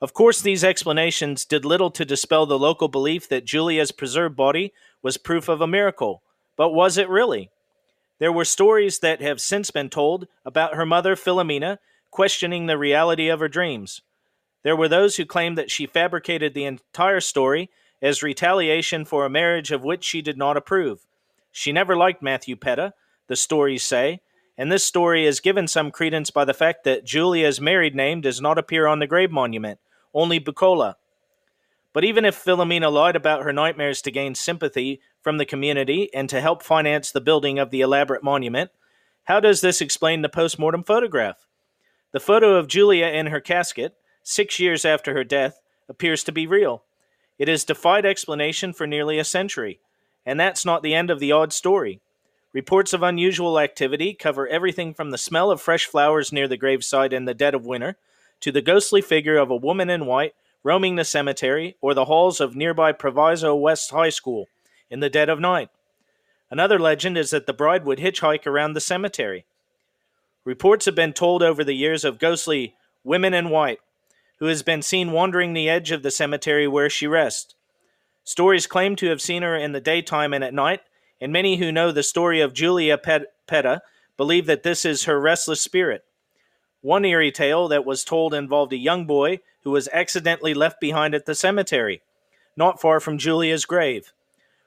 Of course, these explanations did little to dispel the local belief that Julia's preserved body was proof of a miracle, but was it really? There were stories that have since been told about her mother, Philomena, questioning the reality of her dreams. There were those who claimed that she fabricated the entire story as retaliation for a marriage of which she did not approve. She never liked Matthew Petta, the stories say, and this story is given some credence by the fact that Julia's married name does not appear on the grave monument, only Buccola. But even if Philomena lied about her nightmares to gain sympathy from the community and to help finance the building of the elaborate monument, how does this explain the post-mortem photograph? The photo of Julia in her casket, six years after her death, appears to be real. It has defied explanation for nearly a century, and that's not the end of the odd story. Reports of unusual activity cover everything from the smell of fresh flowers near the graveside in the dead of winter to the ghostly figure of a woman in white roaming the cemetery or the halls of nearby Proviso West High School in the dead of night. Another legend is that the bride would hitchhike around the cemetery. Reports have been told over the years of ghostly women in white who has been seen wandering the edge of the cemetery where she rests. Stories claim to have seen her in the daytime and at night, and many who know the story of Julia Petta believe that this is her restless spirit. One eerie tale that was told involved a young boy who was accidentally left behind at the cemetery, not far from Julia's grave.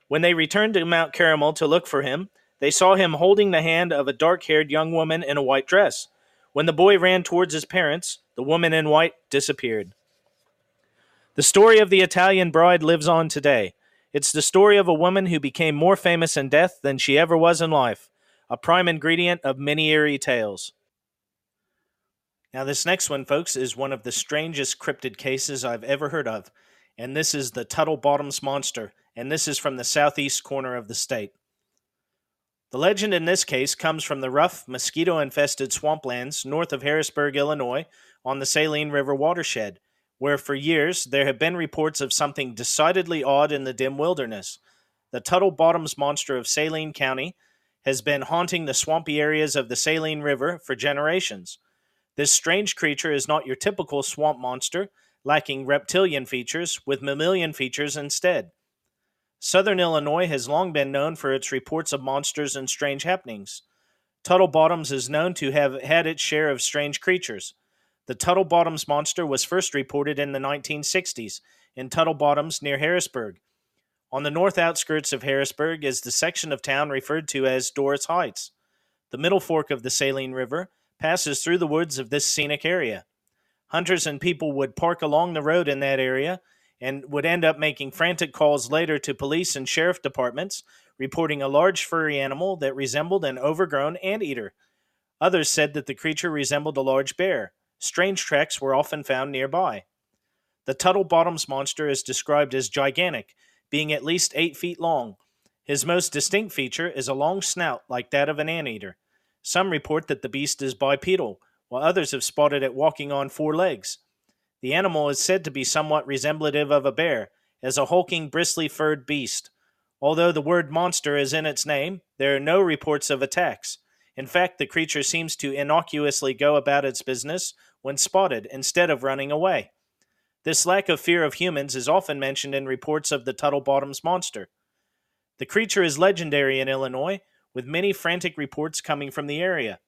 When they returned to Mount Carmel to look for him, they saw him holding the hand of a dark haired young woman in a white dress. When the boy ran towards his parents, the woman in white disappeared. The story of the Italian bride lives on today. It's the story of a woman who became more famous in death than she ever was in life, a prime ingredient of many eerie tales. Now, this next one, folks, is one of the strangest cryptid cases I've ever heard of, and this is the Tuttle Bottoms Monster and this is from the southeast corner of the state. The legend in this case comes from the rough, mosquito infested swamplands north of Harrisburg, Illinois, on the Saline River watershed, where for years there have been reports of something decidedly odd in the dim wilderness. The Tuttle Bottoms monster of Saline County has been haunting the swampy areas of the Saline River for generations. This strange creature is not your typical swamp monster, lacking reptilian features, with mammalian features instead. Southern Illinois has long been known for its reports of monsters and strange happenings. Tuttle Bottoms is known to have had its share of strange creatures. The Tuttle Bottoms monster was first reported in the 1960s in Tuttle Bottoms near Harrisburg. On the north outskirts of Harrisburg is the section of town referred to as Dorris Heights. The middle fork of the Saline River passes through the woods of this scenic area. Hunters and people would park along the road in that area and would end up making frantic calls later to police and sheriff departments, reporting a large furry animal that resembled an overgrown anteater. Others said that the creature resembled a large bear. Strange tracks were often found nearby. The Tuttle Bottoms monster is described as gigantic, being at least eight feet long. His most distinct feature is a long snout like that of an anteater. Some report that the beast is bipedal, while others have spotted it walking on four legs. The animal is said to be somewhat resemplative of a bear, as a hulking, bristly furred beast. Although the word monster is in its name, there are no reports of attacks. In fact, the creature seems to innocuously go about its business when spotted instead of running away. This lack of fear of humans is often mentioned in reports of the Tuttle Bottoms monster. The creature is legendary in Illinois, with many frantic reports coming from the area.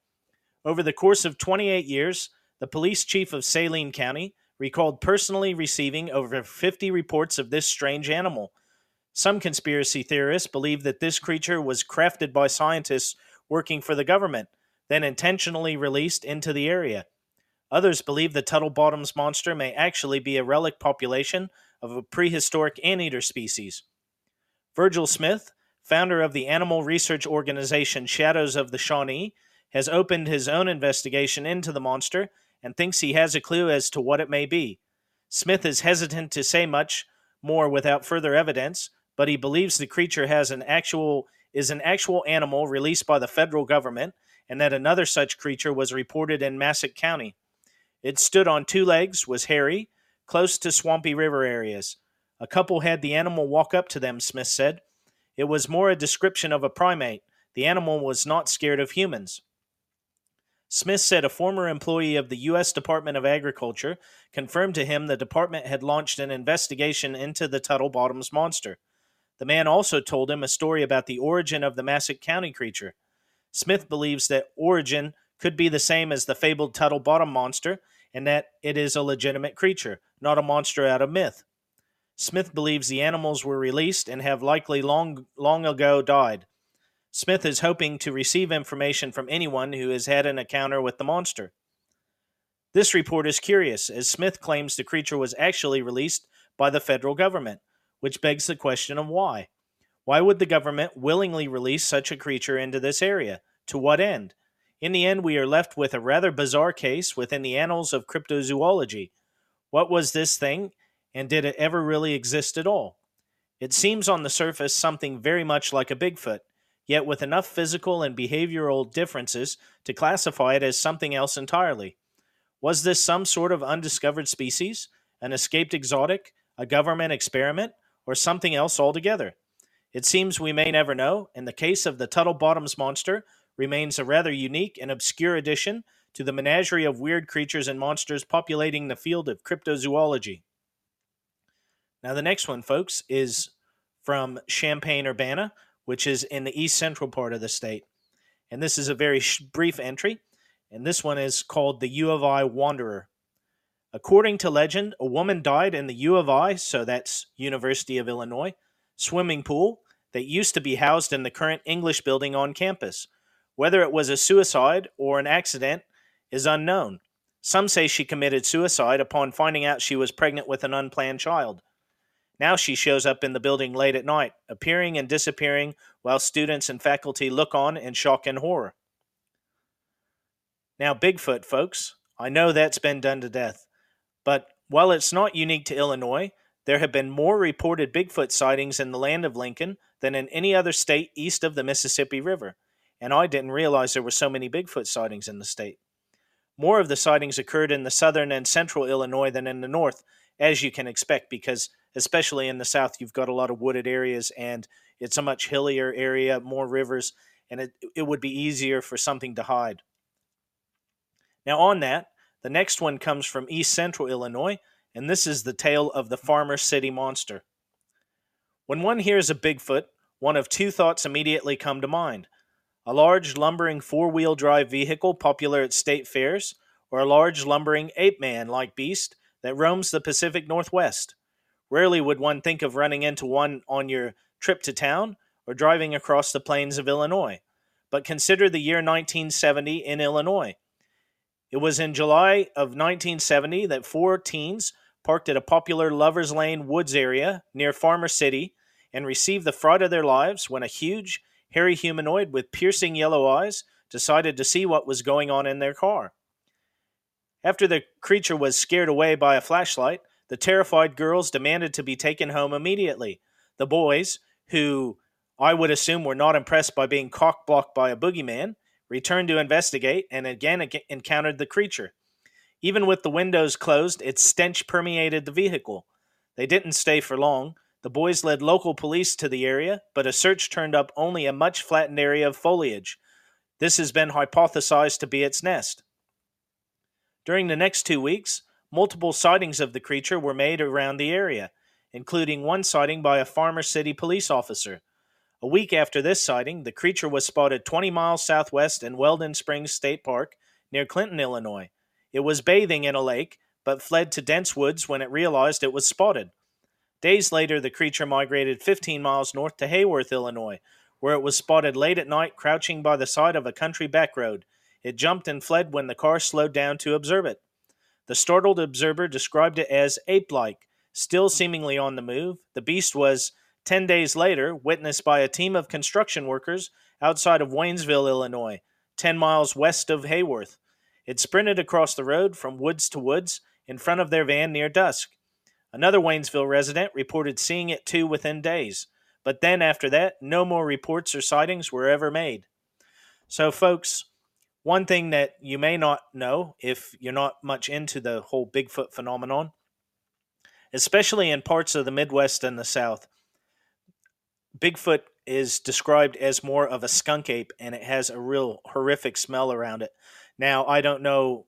Over the course of 28 years, the police chief of Saline County recalled personally receiving over 50 reports of this strange animal. Some conspiracy theorists believe that this creature was crafted by scientists working for the government, then intentionally released into the area. Others believe the Tuttle Bottoms monster may actually be a relic population of a prehistoric anteater species. Virgil Smith, founder of the animal research organization Shadows of the Shawnee, has opened his own investigation into the monster and thinks he has a clue as to what it may be. Smith is hesitant to say much more without further evidence, but he believes the creature has an actual is an actual animal released by the federal government and that another such creature was reported in Massac County. It stood on two legs, was hairy, close to swampy river areas. A couple had the animal walk up to them, Smith said. It was more a description of a primate. The animal was not scared of humans. Smith said a former employee of the U.S. Department of Agriculture confirmed to him the department had launched an investigation into the Tuttle Bottoms monster. The man also told him a story about the origin of the Massac County creature. Smith believes that origin could be the same as the fabled Tuttle Bottom monster and that it is a legitimate creature, not a monster out of myth. Smith believes the animals were released and have likely long, long ago died. Smith is hoping to receive information from anyone who has had an encounter with the monster. This report is curious, as Smith claims the creature was actually released by the federal government, which begs the question of why. Why would the government willingly release such a creature into this area? To what end? In the end, we are left with a rather bizarre case within the annals of cryptozoology. What was this thing, and did it ever really exist at all? It seems on the surface something very much like a Bigfoot, yet with enough physical and behavioral differences to classify it as something else entirely. Was this some sort of undiscovered species, an escaped exotic, a government experiment, or something else altogether? It seems we may never know, and the case of the Tuttle Bottoms monster remains a rather unique and obscure addition to the menagerie of weird creatures and monsters populating the field of cryptozoology. Now, the next one, folks, is from Champaign Urbana, which is in the east central part of the state. And this is a very sh- brief entry, and this one is called the U of I Wanderer. According to legend, a woman died in the U of I, so that's University of Illinois, swimming pool that used to be housed in the current English building on campus. Whether it was a suicide or an accident is unknown. Some say she committed suicide upon finding out she was pregnant with an unplanned child. Now she shows up in the building late at night, appearing and disappearing while students and faculty look on in shock and horror. Now, Bigfoot, folks, I know that's been done to death. But while it's not unique to Illinois, there have been more reported Bigfoot sightings in the land of Lincoln than in any other state east of the Mississippi River and I didn't realize there were so many Bigfoot sightings in the state. More of the sightings occurred in the southern and central Illinois than in the north, as you can expect, because especially in the south, you've got a lot of wooded areas and it's a much hillier area, more rivers, and it, it would be easier for something to hide. Now, on that, the next one comes from east central Illinois, and this is the tale of the Farmer City Monster. When one hears of Bigfoot, one of two thoughts immediately come to mind a large lumbering four wheel drive vehicle popular at state fairs, or a large lumbering ape man like beast that roams the Pacific Northwest. Rarely would one think of running into one on your trip to town or driving across the plains of Illinois. But consider the year 1970 in Illinois. It was in July of 1970 that four teens parked at a popular Lover's Lane woods area near Farmer City and received the fright of their lives when a huge hairy humanoid with piercing yellow eyes decided to see what was going on in their car. After the creature was scared away by a flashlight, the terrified girls demanded to be taken home immediately. The boys, who I would assume were not impressed by being cock blocked by a boogeyman, returned to investigate, and again encountered the creature. Even with the windows closed, its stench permeated the vehicle. They didn't stay for long. The boys led local police to the area, but a search turned up only a much flattened area of foliage. This has been hypothesized to be its nest. During the next two weeks, multiple sightings of the creature were made around the area, including one sighting by a Farmer City police officer. A week after this sighting, the creature was spotted 20 miles southwest in Weldon Springs State Park near Clinton, Illinois. It was bathing in a lake, but fled to dense woods when it realized it was spotted. Days later, the creature migrated 15 miles north to Heyworth, Illinois, where it was spotted late at night crouching by the side of a country back road. It jumped and fled when the car slowed down to observe it. The startled observer described it as ape like, still seemingly on the move. The beast was, 10 days later, witnessed by a team of construction workers outside of Waynesville, Illinois, 10 miles west of Heyworth. It sprinted across the road from woods to woods in front of their van near dusk. Another Waynesville resident reported seeing it too within days, but then after that, no more reports or sightings were ever made. So, folks, one thing that you may not know if you're not much into the whole Bigfoot phenomenon, especially in parts of the Midwest and the South, Bigfoot is described as more of a skunk ape and it has a real horrific smell around it. Now, I don't know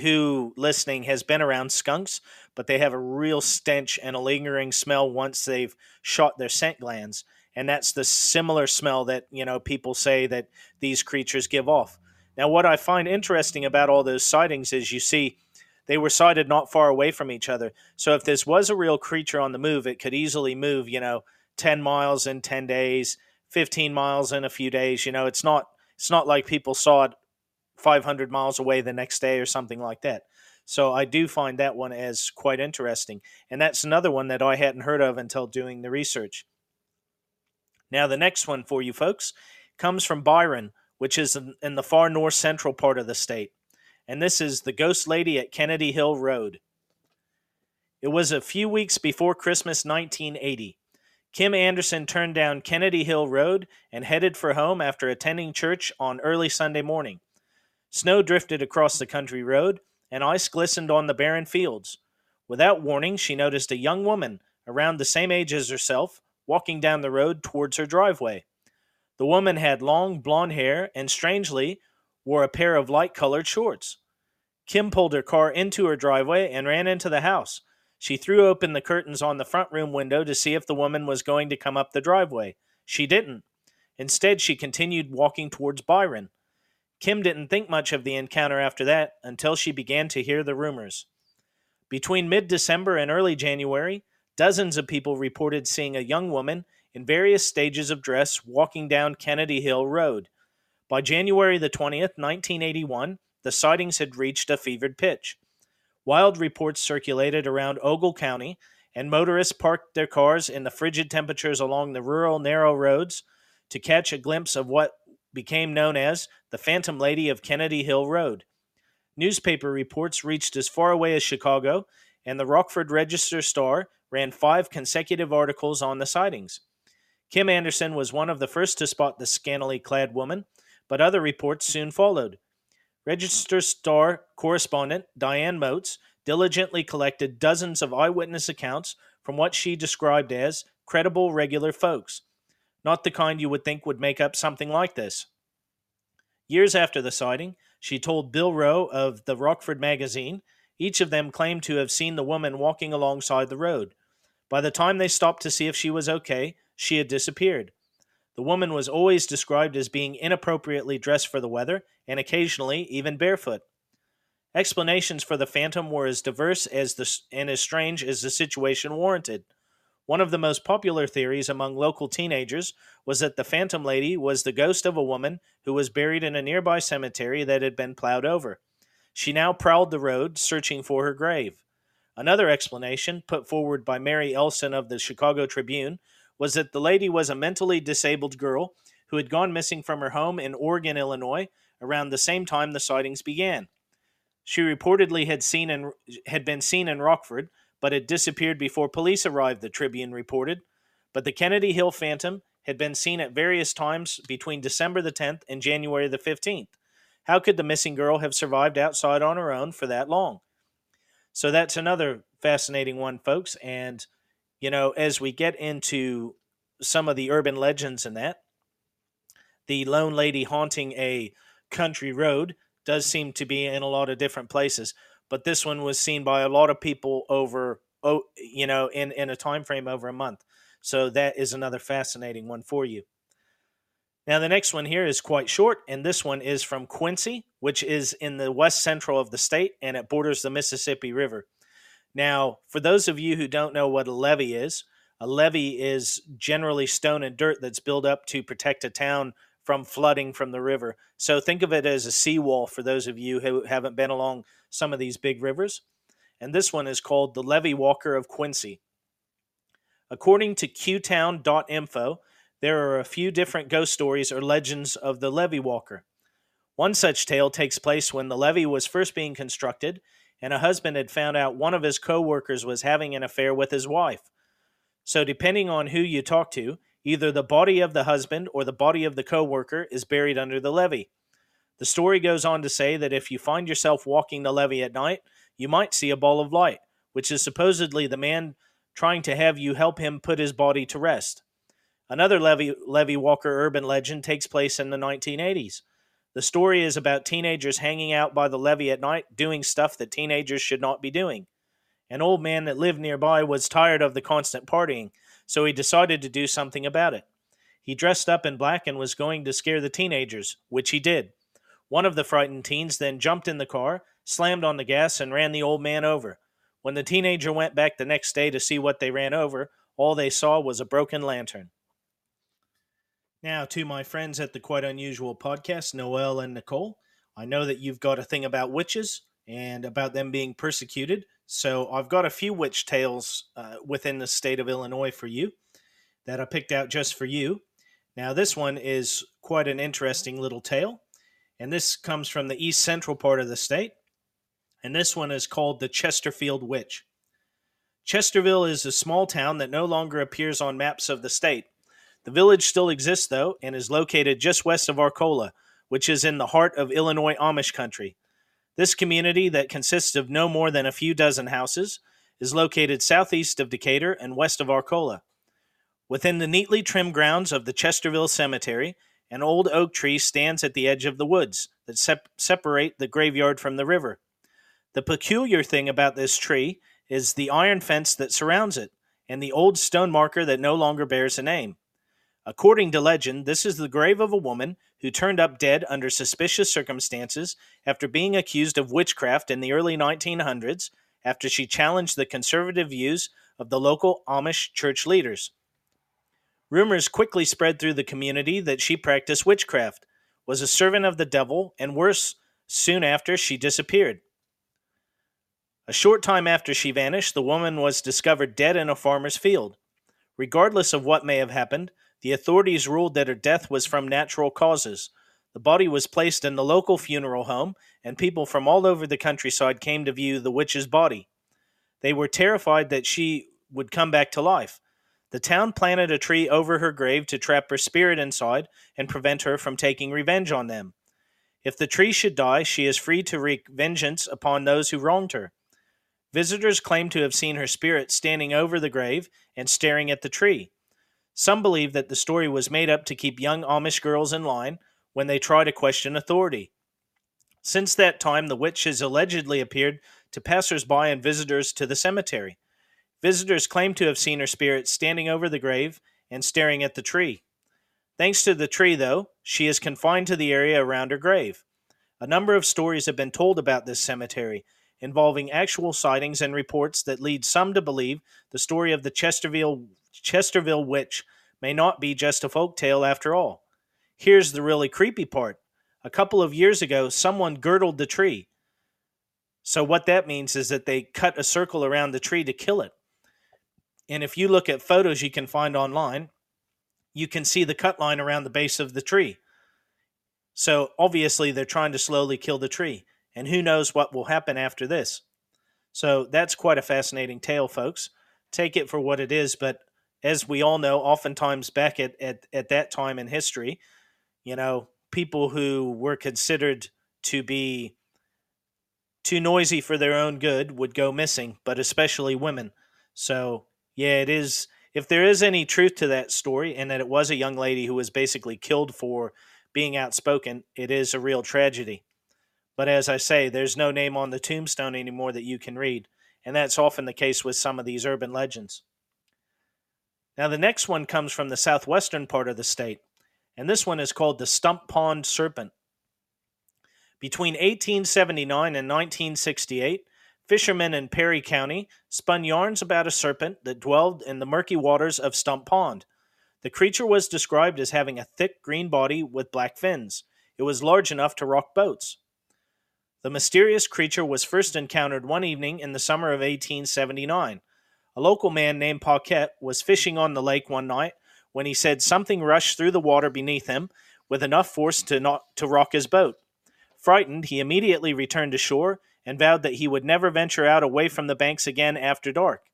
who listening has been around skunks, but they have a real stench and a lingering smell once they've shot their scent glands. And that's the similar smell that, you know, people say that these creatures give off. Now, what I find interesting about all those sightings is you see they were sighted not far away from each other. So if this was a real creature on the move, it could easily move, you know, 10 miles in 10 days, 15 miles in a few days. You know, it's not it's not like people saw it 500 miles away the next day or something like that. So I do find that one as quite interesting. And that's another one that I hadn't heard of until doing the research. Now, the next one for you folks comes from Byron, which is in the far north central part of the state. And this is the Ghost Lady at Kennedy Hill Road. It was a few weeks before Christmas 1980. Kim Anderson turned down Kennedy Hill Road and headed for home after attending church on early Sunday morning. Snow drifted across the country road, and ice glistened on the barren fields. Without warning, she noticed a young woman, around the same age as herself, walking down the road towards her driveway. The woman had long blonde hair and, strangely, wore a pair of light colored shorts. Kim pulled her car into her driveway and ran into the house. She threw open the curtains on the front room window to see if the woman was going to come up the driveway. She didn't. Instead, she continued walking towards Byron. Kim didn't think much of the encounter after that until she began to hear the rumors. Between mid December and early January, dozens of people reported seeing a young woman in various stages of dress walking down Kennedy Hill Road. By January the 20th, 1981, the sightings had reached a fevered pitch. Wild reports circulated around Ogle County, and motorists parked their cars in the frigid temperatures along the rural narrow roads to catch a glimpse of what became known as the Phantom Lady of Kennedy Hill Road. Newspaper reports reached as far away as Chicago, and the Rockford Register Star ran five consecutive articles on the sightings. Kim Anderson was one of the first to spot the scantily clad woman, but other reports soon followed. Register Star correspondent Diane Moats diligently collected dozens of eyewitness accounts from what she described as credible regular folks, not the kind you would think would make up something like this. Years after the sighting, she told Bill Rowe of the Rockford magazine each of them claimed to have seen the woman walking alongside the road. By the time they stopped to see if she was okay, she had disappeared. The woman was always described as being inappropriately dressed for the weather and occasionally even barefoot. Explanations for the phantom were as diverse as the, and as strange as the situation warranted. One of the most popular theories among local teenagers was that the Phantom Lady was the ghost of a woman who was buried in a nearby cemetery that had been plowed over. She now prowled the road, searching for her grave. Another explanation, put forward by Mary Elson of the Chicago Tribune, was that the lady was a mentally disabled girl who had gone missing from her home in Oregon, Illinois, around the same time the sightings began. She reportedly had seen in, had been seen in Rockford, but had disappeared before police arrived, the Tribune reported. But the Kennedy Hill Phantom had been seen at various times between December the 10th and January the 15th. How could the missing girl have survived outside on her own for that long? So that's another fascinating one, folks. And, you know, as we get into some of the urban legends and that, the lone lady haunting a country road does seem to be in a lot of different places. But this one was seen by a lot of people over, you know, in, in a time frame over a month. So that is another fascinating one for you. Now, the next one here is quite short, and this one is from Quincy, which is in the west central of the state and it borders the Mississippi River. Now, for those of you who don't know what a levee is, a levee is generally stone and dirt that's built up to protect a town from flooding from the river. So think of it as a seawall for those of you who haven't been along some of these big rivers. And this one is called the Levee Walker of Quincy. According to qtown.info, there are a few different ghost stories or legends of the levee walker. One such tale takes place when the levee was first being constructed, and a husband had found out one of his co workers was having an affair with his wife. So, depending on who you talk to, either the body of the husband or the body of the co worker is buried under the levee. The story goes on to say that if you find yourself walking the levee at night, you might see a ball of light, which is supposedly the man trying to have you help him put his body to rest. Another Levee, Levee Walker urban legend takes place in the 1980s. The story is about teenagers hanging out by the levee at night doing stuff that teenagers should not be doing. An old man that lived nearby was tired of the constant partying, so he decided to do something about it. He dressed up in black and was going to scare the teenagers, which he did. One of the frightened teens then jumped in the car, slammed on the gas, and ran the old man over. When the teenager went back the next day to see what they ran over, all they saw was a broken lantern. Now, to my friends at the Quite Unusual podcast, Noel and Nicole, I know that you've got a thing about witches and about them being persecuted. So I've got a few witch tales uh, within the state of Illinois for you that I picked out just for you. Now, this one is quite an interesting little tale, and this comes from the east central part of the state. And this one is called the Chesterfield Witch. Chesterville is a small town that no longer appears on maps of the state. The village still exists, though, and is located just west of Arcola, which is in the heart of Illinois Amish country. This community, that consists of no more than a few dozen houses, is located southeast of Decatur and west of Arcola. Within the neatly trimmed grounds of the Chesterville Cemetery, an old oak tree stands at the edge of the woods that sep- separate the graveyard from the river. The peculiar thing about this tree is the iron fence that surrounds it, and the old stone marker that no longer bears a name. According to legend, this is the grave of a woman who turned up dead under suspicious circumstances after being accused of witchcraft in the early 1900s after she challenged the conservative views of the local Amish church leaders. Rumors quickly spread through the community that she practiced witchcraft, was a servant of the devil, and worse, soon after she disappeared. A short time after she vanished, the woman was discovered dead in a farmer's field. Regardless of what may have happened, the authorities ruled that her death was from natural causes. The body was placed in the local funeral home, and people from all over the countryside came to view the witch's body. They were terrified that she would come back to life. The town planted a tree over her grave to trap her spirit inside and prevent her from taking revenge on them. If the tree should die, she is free to wreak vengeance upon those who wronged her. Visitors claim to have seen her spirit standing over the grave and staring at the tree. Some believe that the story was made up to keep young Amish girls in line when they try to question authority. Since that time, the witch has allegedly appeared to passers-by and visitors to the cemetery. Visitors claim to have seen her spirit standing over the grave and staring at the tree. Thanks to the tree, though, she is confined to the area around her grave. A number of stories have been told about this cemetery, involving actual sightings and reports that lead some to believe the story of the Chesterville Chesterville witch may not be just a folk tale after all. Here's the really creepy part. A couple of years ago, someone girdled the tree. So, what that means is that they cut a circle around the tree to kill it. And if you look at photos you can find online, you can see the cut line around the base of the tree. So, obviously, they're trying to slowly kill the tree. And who knows what will happen after this. So, that's quite a fascinating tale, folks. Take it for what it is, but as we all know, oftentimes back at, at, at that time in history, you know, people who were considered to be too noisy for their own good would go missing, but especially women. So, yeah, it is. If there is any truth to that story, and that it was a young lady who was basically killed for being outspoken, it is a real tragedy. But as I say, there's no name on the tombstone anymore that you can read, and that's often the case with some of these urban legends. Now, the next one comes from the southwestern part of the state, and this one is called the Stump Pond Serpent. Between 1879 and 1968, fishermen in Perry County spun yarns about a serpent that dwelled in the murky waters of Stump Pond. The creature was described as having a thick green body with black fins. It was large enough to rock boats. The mysterious creature was first encountered one evening in the summer of 1879. A local man named Paquette was fishing on the lake one night when he said something rushed through the water beneath him with enough force to, not, to rock his boat. Frightened, he immediately returned to shore and vowed that he would never venture out away from the banks again after dark.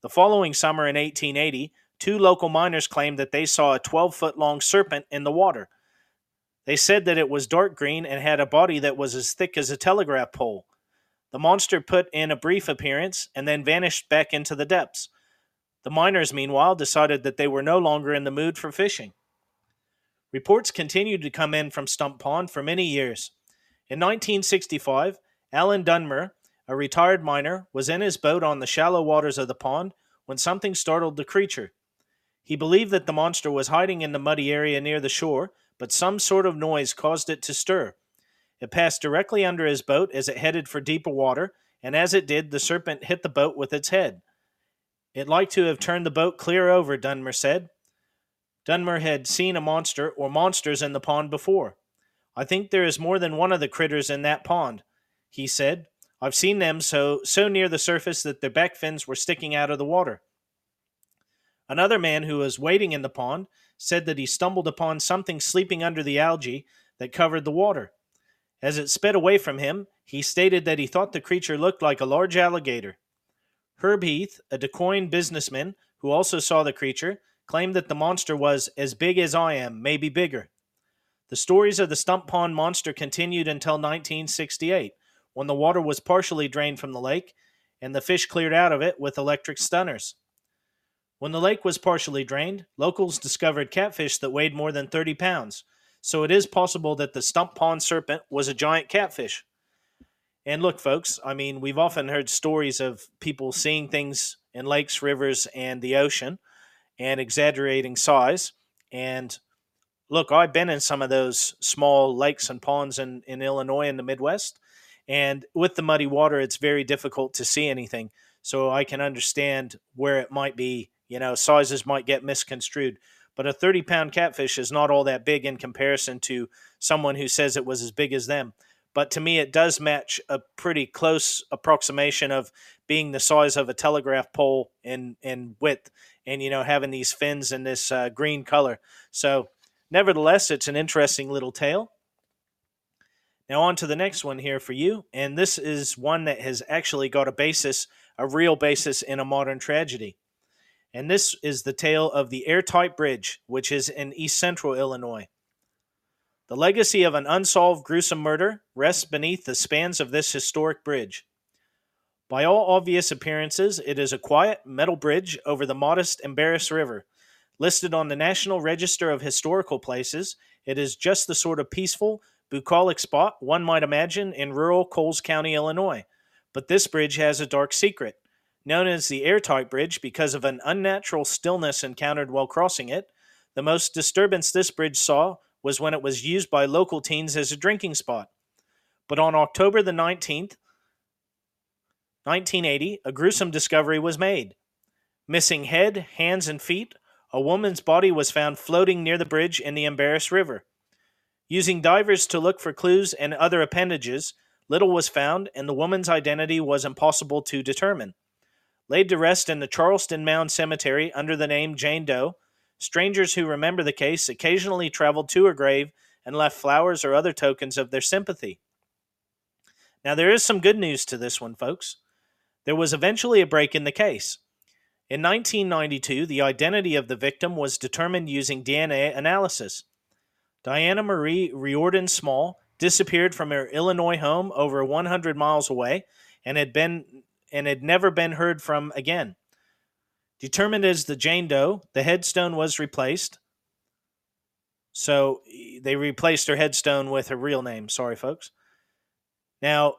The following summer in 1880, two local miners claimed that they saw a 12 foot long serpent in the water. They said that it was dark green and had a body that was as thick as a telegraph pole. The monster put in a brief appearance and then vanished back into the depths. The miners, meanwhile, decided that they were no longer in the mood for fishing. Reports continued to come in from Stump Pond for many years. In 1965, Alan Dunmer, a retired miner, was in his boat on the shallow waters of the pond when something startled the creature. He believed that the monster was hiding in the muddy area near the shore, but some sort of noise caused it to stir. It passed directly under his boat as it headed for deeper water, and as it did, the serpent hit the boat with its head. It liked to have turned the boat clear over, Dunmer said. Dunmer had seen a monster or monsters in the pond before. I think there is more than one of the critters in that pond, he said. I've seen them so so near the surface that their back fins were sticking out of the water. Another man who was waiting in the pond said that he stumbled upon something sleeping under the algae that covered the water. As it sped away from him, he stated that he thought the creature looked like a large alligator. Herb Heath, a DuQuoin businessman who also saw the creature, claimed that the monster was as big as I am, maybe bigger. The stories of the Stump Pond monster continued until 1968, when the water was partially drained from the lake and the fish cleared out of it with electric stunners. When the lake was partially drained, locals discovered catfish that weighed more than 30 pounds, so it is possible that the Stump Pond serpent was a giant catfish. And look, folks, I mean, we've often heard stories of people seeing things in lakes, rivers, and the ocean and exaggerating size. And look, I've been in some of those small lakes and ponds in, in Illinois in the Midwest. And with the muddy water, it's very difficult to see anything. So I can understand where it might be, you know, sizes might get misconstrued. But a 30 pound catfish is not all that big in comparison to someone who says it was as big as them. But to me, it does match a pretty close approximation of being the size of a telegraph pole in, in width and, you know, having these fins in this uh, green color. So Nevertheless, it's an interesting little tale. Now, on to the next one here for you. And this is one that has actually got a basis, a real basis in a modern tragedy. And this is the tale of the Airtight Bridge, which is in east central Illinois. The legacy of an unsolved gruesome murder rests beneath the spans of this historic bridge. By all obvious appearances, it is a quiet metal bridge over the modest Embarrass River Listed on the National Register of Historical Places, it is just the sort of peaceful, bucolic spot one might imagine in rural Coles County, Illinois. But this bridge has a dark secret. Known as the Airtight Bridge because of an unnatural stillness encountered while crossing it, the most disturbance this bridge saw was when it was used by local teens as a drinking spot. But on October the 19th, 1980, a gruesome discovery was made. Missing head, hands, and feet a woman's body was found floating near the bridge in the Embarrass River. Using divers to look for clues and other appendages, little was found, and the woman's identity was impossible to determine. Laid to rest in the Charleston Mound Cemetery under the name Jane Doe, strangers who remember the case occasionally traveled to her grave and left flowers or other tokens of their sympathy. Now, there is some good news to this one, folks. There was eventually a break in the case. In 1992, the identity of the victim was determined using DNA analysis. Diana Marie Riordan Small disappeared from her Illinois home over 100 miles away and had been and had never been heard from again. Determined as the Jane Doe, the headstone was replaced. So they replaced her headstone with her real name. Sorry, folks. Now,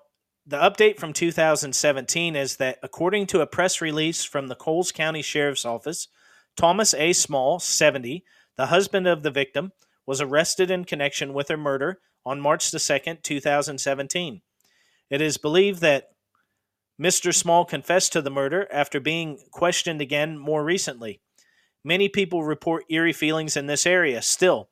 the update from 2017 is that according to a press release from the Coles County Sheriff's Office, Thomas A. Small, 70, the husband of the victim, was arrested in connection with her murder on March the 2nd, 2017. It is believed that Mr. Small confessed to the murder after being questioned again more recently. Many people report eerie feelings in this area still.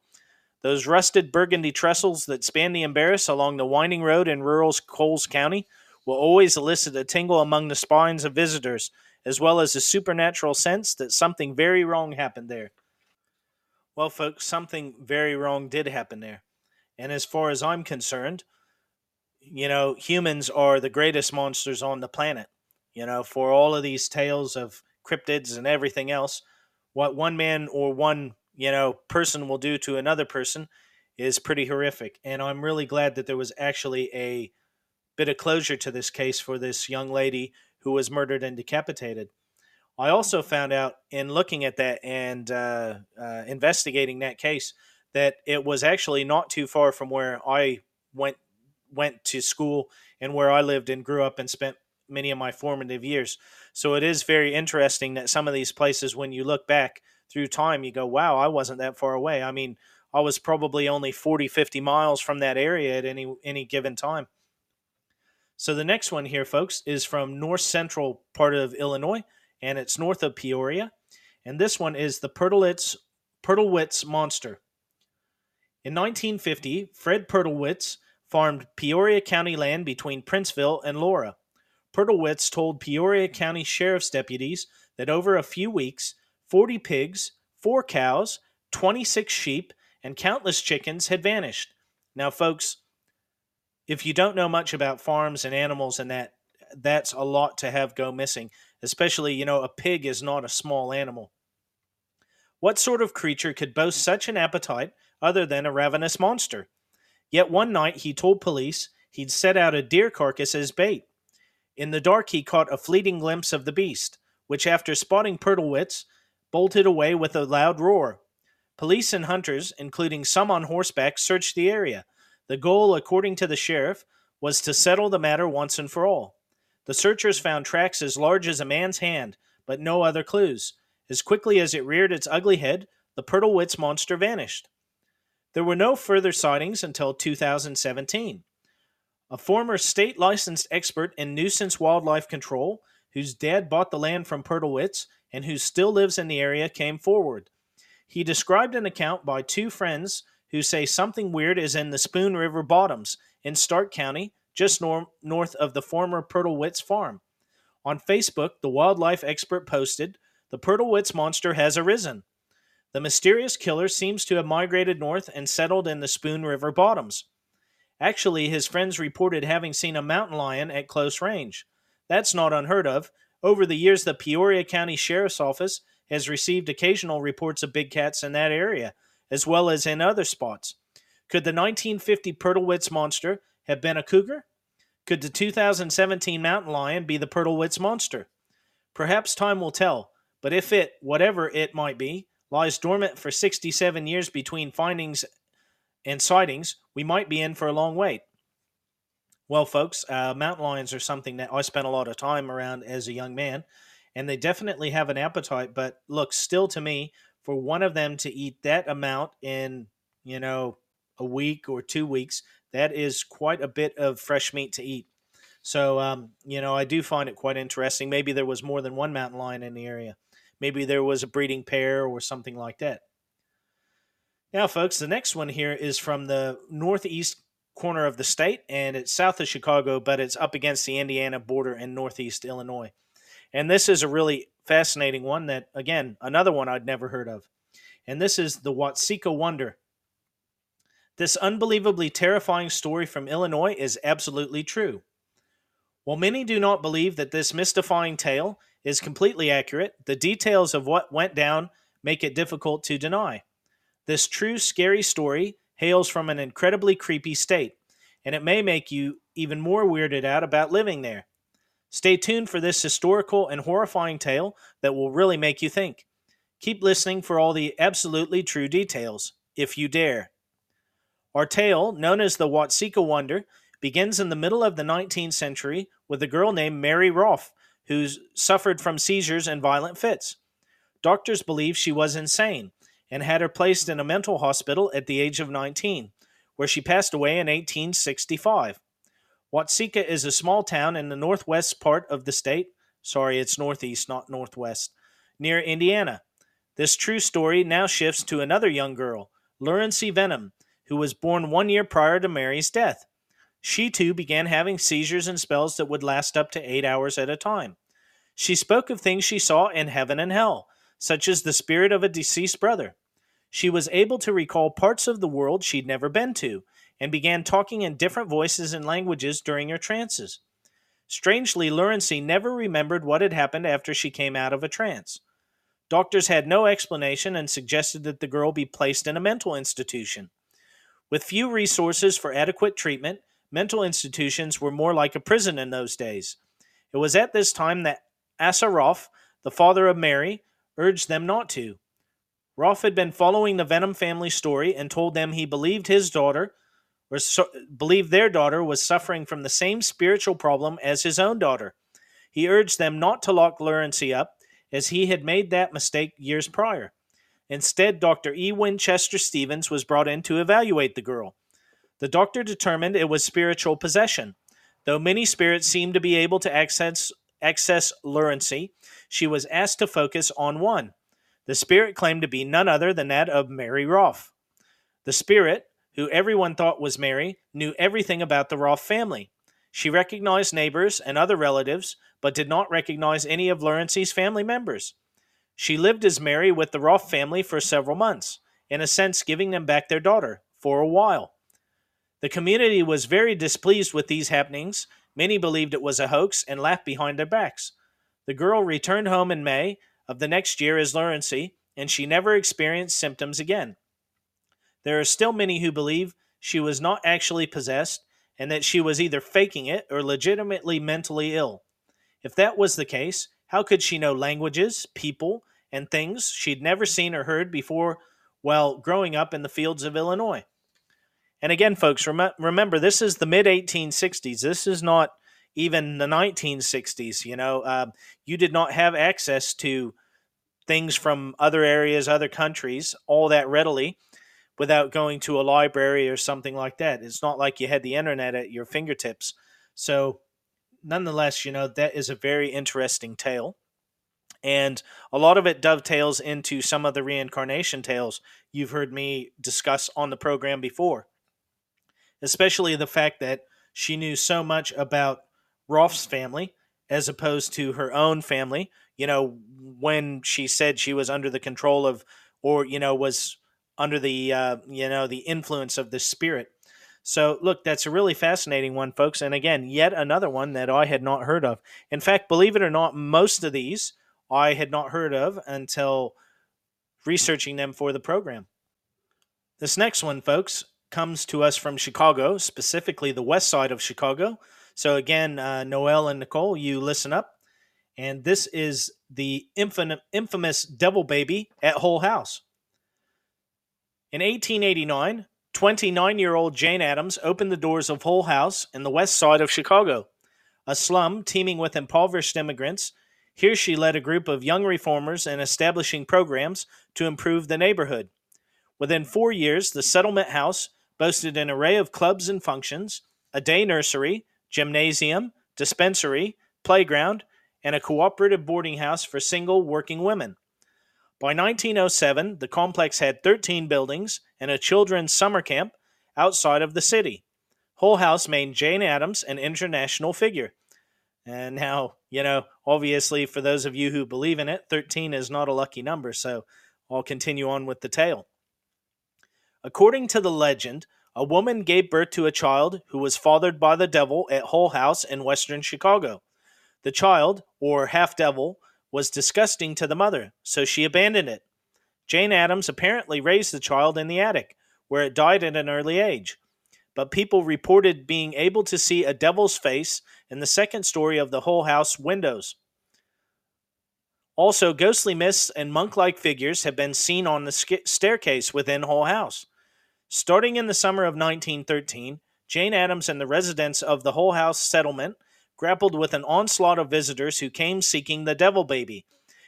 Those rusted burgundy trestles that span the Embarrass along the winding road in rural Coles County will always elicit a tingle among the spines of visitors, as well as a supernatural sense that something very wrong happened there. Well, folks, something very wrong did happen there. And as far as I'm concerned, you know, humans are the greatest monsters on the planet. You know, for all of these tales of cryptids and everything else, what one man or one, you know, person will do to another person is pretty horrific. And I'm really glad that there was actually a bit of closure to this case for this young lady who was murdered and decapitated. I also found out in looking at that and uh, uh, investigating that case that it was actually not too far from where I went went to school and where I lived and grew up and spent many of my formative years. So it is very interesting that some of these places, when you look back through time, you go, wow, I wasn't that far away. I mean, I was probably only 40, 50 miles from that area at any, any given time. So the next one here, folks, is from north central part of Illinois, and it's north of Peoria. And this one is the Pertlewitz, Pertlewitz Monster. In 1950, Fred Pertlewitz farmed Peoria County land between Princeville and Laura. Pertlewitz told Peoria County Sheriff's deputies that over a few weeks, 40 pigs, 4 cows, 26 sheep, and countless chickens had vanished. Now, folks, if you don't know much about farms and animals and that, that's a lot to have go missing, especially, you know, a pig is not a small animal. What sort of creature could boast such an appetite other than a ravenous monster? Yet one night he told police he'd set out a deer carcass as bait. In the dark, he caught a fleeting glimpse of the beast, which, after spotting Pertlewitz, bolted away with a loud roar. Police and hunters, including some on horseback, searched the area. The goal, according to the sheriff, was to settle the matter once and for all. The searchers found tracks as large as a man's hand, but no other clues. As quickly as it reared its ugly head, the Pertlewitz monster vanished. There were no further sightings until 2017. A former state licensed expert in nuisance wildlife control, whose dad bought the land from Pertlewitz and who still lives in the area, came forward. He described an account by two friends who say something weird is in the Spoon River bottoms in Stark County, just nor- north of the former Pertlewitz farm. On Facebook, the wildlife expert posted, The Pertlewitz monster has arisen. The mysterious killer seems to have migrated north and settled in the Spoon River bottoms. Actually, his friends reported having seen a mountain lion at close range. That's not unheard of. Over the years, the Peoria County Sheriff's Office has received occasional reports of big cats in that area, as well as in other spots. Could the 1950 Pertlewitz monster have been a cougar? Could the 2017 mountain lion be the Pertlewitz monster? Perhaps time will tell, but if it, whatever it might be, lies dormant for 67 years between findings and sightings, we might be in for a long wait. Well, folks, uh, mountain lions are something that I spent a lot of time around as a young man, and they definitely have an appetite. But look, still to me, for one of them to eat that amount in, you know, a week or two weeks, that is quite a bit of fresh meat to eat. So, um, you know, I do find it quite interesting. Maybe there was more than one mountain lion in the area. Maybe there was a breeding pair or something like that. Now, folks, the next one here is from the northeast corner of the state, and it's south of Chicago, but it's up against the Indiana border in northeast Illinois. And this is a really fascinating one that, again, another one I'd never heard of. And this is the Watseka Wonder. This unbelievably terrifying story from Illinois is absolutely true. While many do not believe that this mystifying tale is completely accurate, the details of what went down make it difficult to deny. This true scary story hails from an incredibly creepy state, and it may make you even more weirded out about living there. Stay tuned for this historical and horrifying tale that will really make you think. Keep listening for all the absolutely true details, if you dare. Our tale, known as the Watseka Wonder, begins in the middle of the 19th century with a girl named Mary Rolfe, who suffered from seizures and violent fits. Doctors believe she was insane and had her placed in a mental hospital at the age of 19, where she passed away in 1865. Watseka is a small town in the northwest part of the state. Sorry, it's northeast, not northwest, near Indiana. This true story now shifts to another young girl, Lurancy Vennum, who was born one year prior to Mary's death. She too began having seizures and spells that would last up to eight hours at a time. She spoke of things she saw in heaven and hell, such as the spirit of a deceased brother. She was able to recall parts of the world she'd never been to, and began talking in different voices and languages during her trances. Strangely, Lurancy never remembered what had happened after she came out of a trance. Doctors had no explanation and suggested that the girl be placed in a mental institution. With few resources for adequate treatment, mental institutions were more like a prison in those days. It was at this time that Asa Rolfe, the father of Mary, urged them not to. Rolfe had been following the Vennum family story and told them he believed his daughter, or so, believed their daughter was suffering from the same spiritual problem as his own daughter. He urged them not to lock Lurancy up, as he had made that mistake years prior. Instead, Dr. E. Winchester Stevens was brought in to evaluate the girl. The doctor determined it was spiritual possession. Though many spirits seemed to be able to access, access Lurancy, she was asked to focus on one. The spirit claimed to be none other than that of Mary Rolfe. The spirit, who everyone thought was Mary, knew everything about the Rolfe family. She recognized neighbors and other relatives, but did not recognize any of Lurancy's family members. She lived as Mary with the Rolfe family for several months, in a sense giving them back their daughter, for a while. The community was very displeased with these happenings. Many believed it was a hoax and laughed behind their backs. The girl returned home in May of the next year as Lurancy, and she never experienced symptoms again. There are still many who believe she was not actually possessed and that she was either faking it or legitimately mentally ill. If that was the case, how could she know languages, people, and things she'd never seen or heard before while growing up in the fields of Illinois? And again, folks, rem- remember, this is the mid 1860s. This is not even the 1960s. You know, uh, you did not have access to things from other areas, other countries, all that readily without going to a library or something like that. It's not like you had the internet at your fingertips. So, nonetheless, you know, that is a very interesting tale. And a lot of it dovetails into some of the reincarnation tales you've heard me discuss on the program before, especially the fact that she knew so much about Rolfe's family as opposed to her own family. You know, when she said she was under the control of, or, you know, was under the uh, you know the influence of the spirit. So look, that's a really fascinating one, folks. And again, yet another one that I had not heard of. In fact, believe it or not, most of these I had not heard of until researching them for the program. This next one, folks, comes to us from Chicago, specifically the west side of Chicago. So again, uh, Noel and Nicole, you listen up. And this is the infamous Devil Baby at Hull House. In 1889, 29 year old Jane Addams opened the doors of Hull House in the west side of Chicago, a slum teeming with impoverished immigrants. Here she led a group of young reformers in establishing programs to improve the neighborhood. Within four years, the settlement house boasted an array of clubs and functions, a day nursery, gymnasium, dispensary, playground, and a cooperative boarding house for single working women. By 1907, the complex had 13 buildings and a children's summer camp outside of the city. Hull House made Jane Addams an international figure. And now, you know, obviously, for those of you who believe in it, 13 is not a lucky number, so I'll continue on with the tale. According to the legend, a woman gave birth to a child who was fathered by the devil at Hull House in western Chicago. The child, or half devil, was disgusting to the mother, so she abandoned it. Jane Addams apparently raised the child in the attic, where it died at an early age. But people reported being able to see a devil's face in the second story of the Hull House windows. Also, ghostly mists and monk like figures have been seen on the staircase within Hull House. Starting in the summer of 1913, Jane Addams and the residents of the Hull House settlement grappled with an onslaught of visitors who came seeking the devil baby,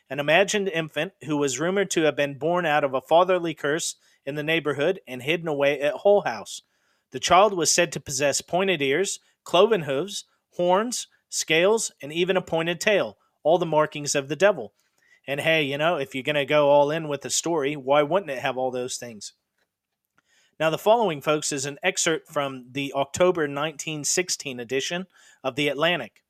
an imagined infant who was rumored to have been born out of a fatherly curse in the neighborhood and hidden away at Hull House. The child was said to possess pointed ears, cloven hooves, horns, scales, and even a pointed tail, all the markings of the devil. And hey, you know, if you're going to go all in with the story, why wouldn't it have all those things? Now, the following, folks, is an excerpt from the October 1916 edition of The Atlantic.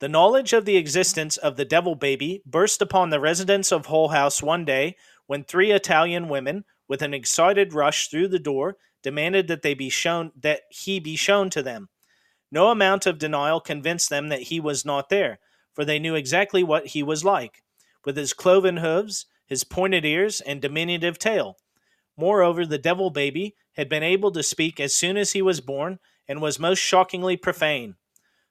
The knowledge of the existence of the devil baby burst upon the residents of Hull House one day when three Italian women, with an excited rush through the door, demanded that they be shown that he be shown to them. No amount of denial convinced them that he was not there, for they knew exactly what he was like, with his cloven hooves, his pointed ears, and diminutive tail. Moreover, the devil baby had been able to speak as soon as he was born and was most shockingly profane.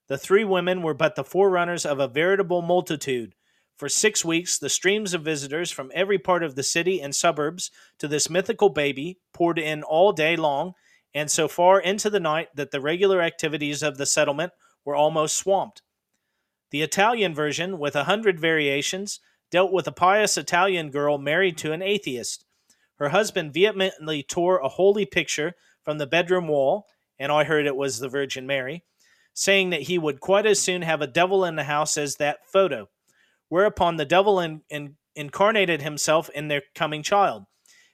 The three women were but the forerunners of a veritable multitude. For six weeks, the streams of visitors from every part of the city and suburbs to this mythical baby poured in all day long, and so far into the night that the regular activities of the settlement were almost swamped. The Italian version, with a hundred variations, dealt with a pious Italian girl married to an atheist. Her husband vehemently tore a holy picture from the bedroom wall, and I heard it was the Virgin Mary, saying that he would quite as soon have a devil in the house as that photo. Whereupon the devil in, in, incarnated himself in their coming child.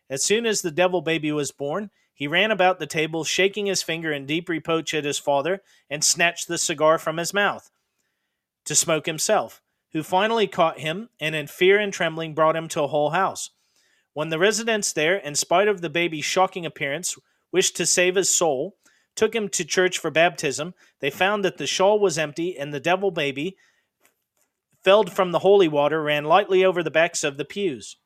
As soon as the devil baby was born, he ran about the table, shaking his finger in deep reproach at his father, and snatched the cigar from his mouth to smoke himself, who finally caught him and in fear and trembling brought him to a Hull House. When the residents there, in spite of the baby's shocking appearance, wished to save his soul, took him to church for baptism, they found that the shawl was empty and the devil baby, felled from the holy water, ran lightly over the backs of the pews.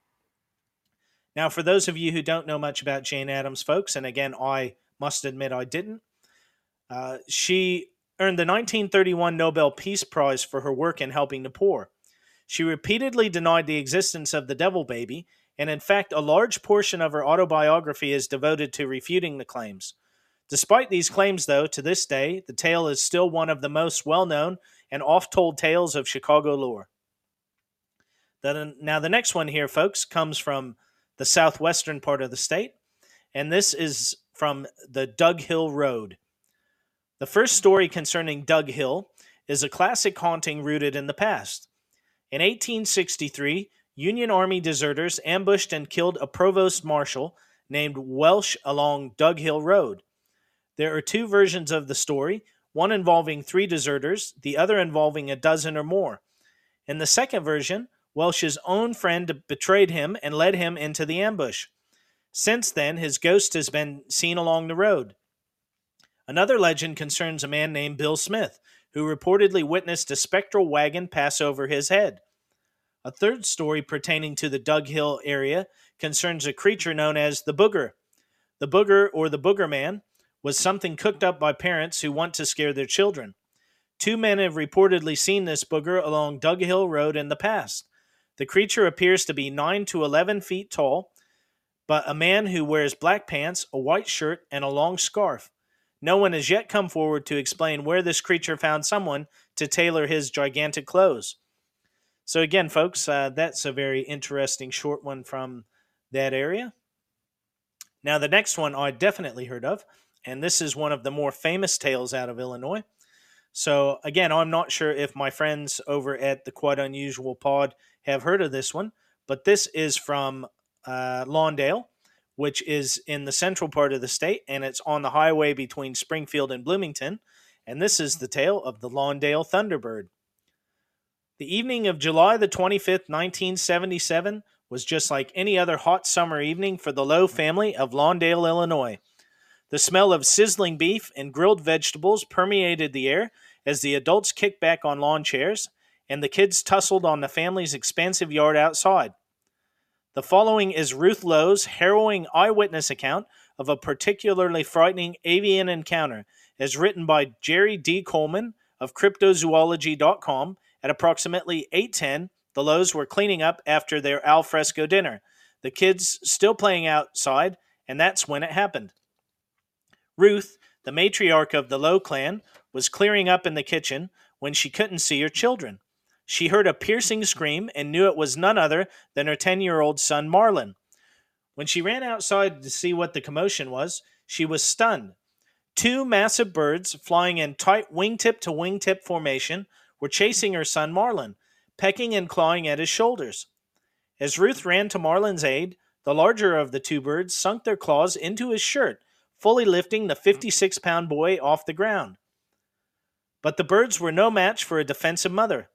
Now, for those of you who don't know much about Jane Addams, folks, and again, I must admit I didn't, uh, she earned the 1931 Nobel Peace Prize for her work in helping the poor. She repeatedly denied the existence of the devil baby and in fact, a large portion of her autobiography is devoted to refuting the claims. Despite these claims, though, to this day, the tale is still one of the most well known and oft told tales of Chicago lore. now, the next one here, folks, comes from the southwestern part of the state, and this is from the Dug Hill Road. The first story concerning Dug Hill is a classic haunting rooted in the past. In 1863, Union Army deserters ambushed and killed a provost marshal named Welsh along Dug Hill Road. There are two versions of the story, one involving three deserters, the other involving a dozen or more. In the second version, Welsh's own friend betrayed him and led him into the ambush. Since then, his ghost has been seen along the road. Another legend concerns a man named Bill Smith, who reportedly witnessed a spectral wagon pass over his head. A third story pertaining to the Dug Hill area concerns a creature known as the Booger. The Booger, or the Booger Man, was something cooked up by parents who want to scare their children. Two men have reportedly seen this booger along Dug Hill Road in the past. The creature appears to be 9 to 11 feet tall, but a man who wears black pants, a white shirt, and a long scarf. No one has yet come forward to explain where this creature found someone to tailor his gigantic clothes. So, again, folks, uh, that's a very interesting short one from that area. Now, the next one I definitely heard of, and this is one of the more famous tales out of Illinois. So, again, I'm not sure if my friends over at the Quite Unusual Pod have heard of this one, but this is from uh, Lawndale, which is in the central part of the state, and it's on the highway between Springfield and Bloomington. And this is the tale of the Lawndale Thunderbird. The evening of July the 25th, 1977, was just like any other hot summer evening for the Lowe family of Lawndale, Illinois. The smell of sizzling beef and grilled vegetables permeated the air as the adults kicked back on lawn chairs and the kids tussled on the family's expansive yard outside. The following is Ruth Lowe's harrowing eyewitness account of a particularly frightening avian encounter, as written by Jerry D. Coleman of cryptozoology.com at approximately 8:10. The Lowe's were cleaning up after their alfresco dinner. The kids still playing outside, and that's when it happened. Ruth, the matriarch of the Lowe clan, was clearing up in the kitchen when she couldn't see her children. She heard a piercing scream and knew it was none other than her 10 year old son, Marlon. When she ran outside to see what the commotion was, she was stunned. Two massive birds, flying in tight wingtip to wingtip formation, were chasing her son, Marlon, pecking and clawing at his shoulders. As Ruth ran to Marlon's aid, the larger of the two birds sunk their claws into his shirt fully lifting the 56 pound boy off the ground. But the birds were no match for a defensive mother.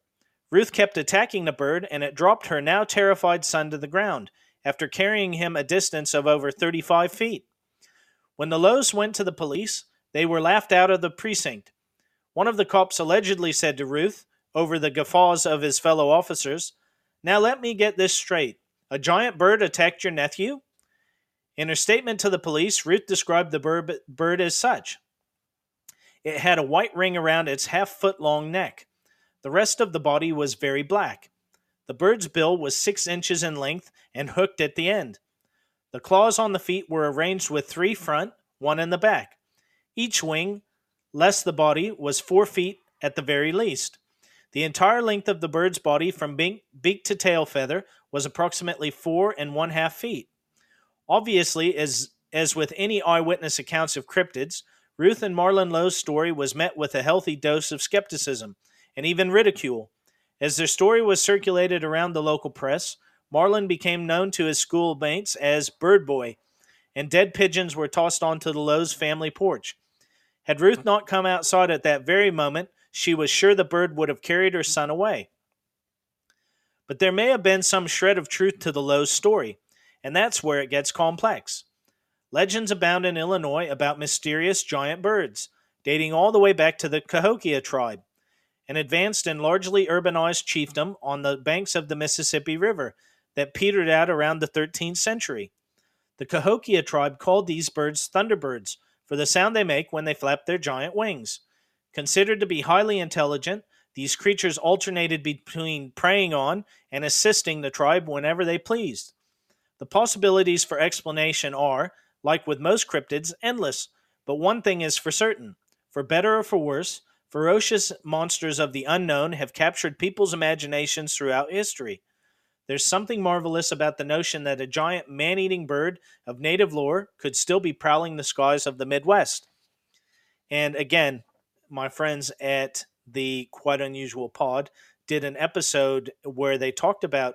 Ruth kept attacking the bird, and it dropped her now terrified son to the ground after carrying him a distance of over 35 feet. When the Lowes went to the police, they were laughed out of the precinct. One of the cops allegedly said to Ruth, over the guffaws of his fellow officers, Now let me get this straight. A giant bird attacked your nephew? In her statement to the police, Ruth described the bird, bird as such. It had a white ring around its half foot long neck. The rest of the body was very black. The bird's bill was six inches in length and hooked at the end. The claws on the feet were arranged with three front, one in the back. Each wing, less the body, was four feet at the very least. The entire length of the bird's body from beak, to tail feather was approximately four and one half feet. Obviously, as as with any eyewitness accounts of cryptids, Ruth and Marlon Lowe's story was met with a healthy dose of skepticism and even ridicule. As their story was circulated around the local press, Marlon became known to his schoolmates as Bird Boy, and dead pigeons were tossed onto the Lowe's family porch. Had Ruth not come outside at that very moment, she was sure the bird would have carried her son away. But there may have been some shred of truth to the Lowe's story and that's where it gets complex. Legends abound in Illinois about mysterious giant birds, dating all the way back to the Cahokia tribe, an advanced and largely urbanized chiefdom on the banks of the Mississippi River that petered out around the 13th century. The Cahokia tribe called these birds thunderbirds for the sound they make when they flap their giant wings. Considered to be highly intelligent, these creatures alternated between preying on and assisting the tribe whenever they pleased. The possibilities for explanation are, like with most cryptids, endless, but one thing is for certain. For better or for worse, ferocious monsters of the unknown have captured people's imaginations throughout history. There's something marvelous about the notion that a giant man eating bird of native lore could still be prowling the skies of the Midwest. And again, my friends at the Quite Unusual Pod did an episode where they talked about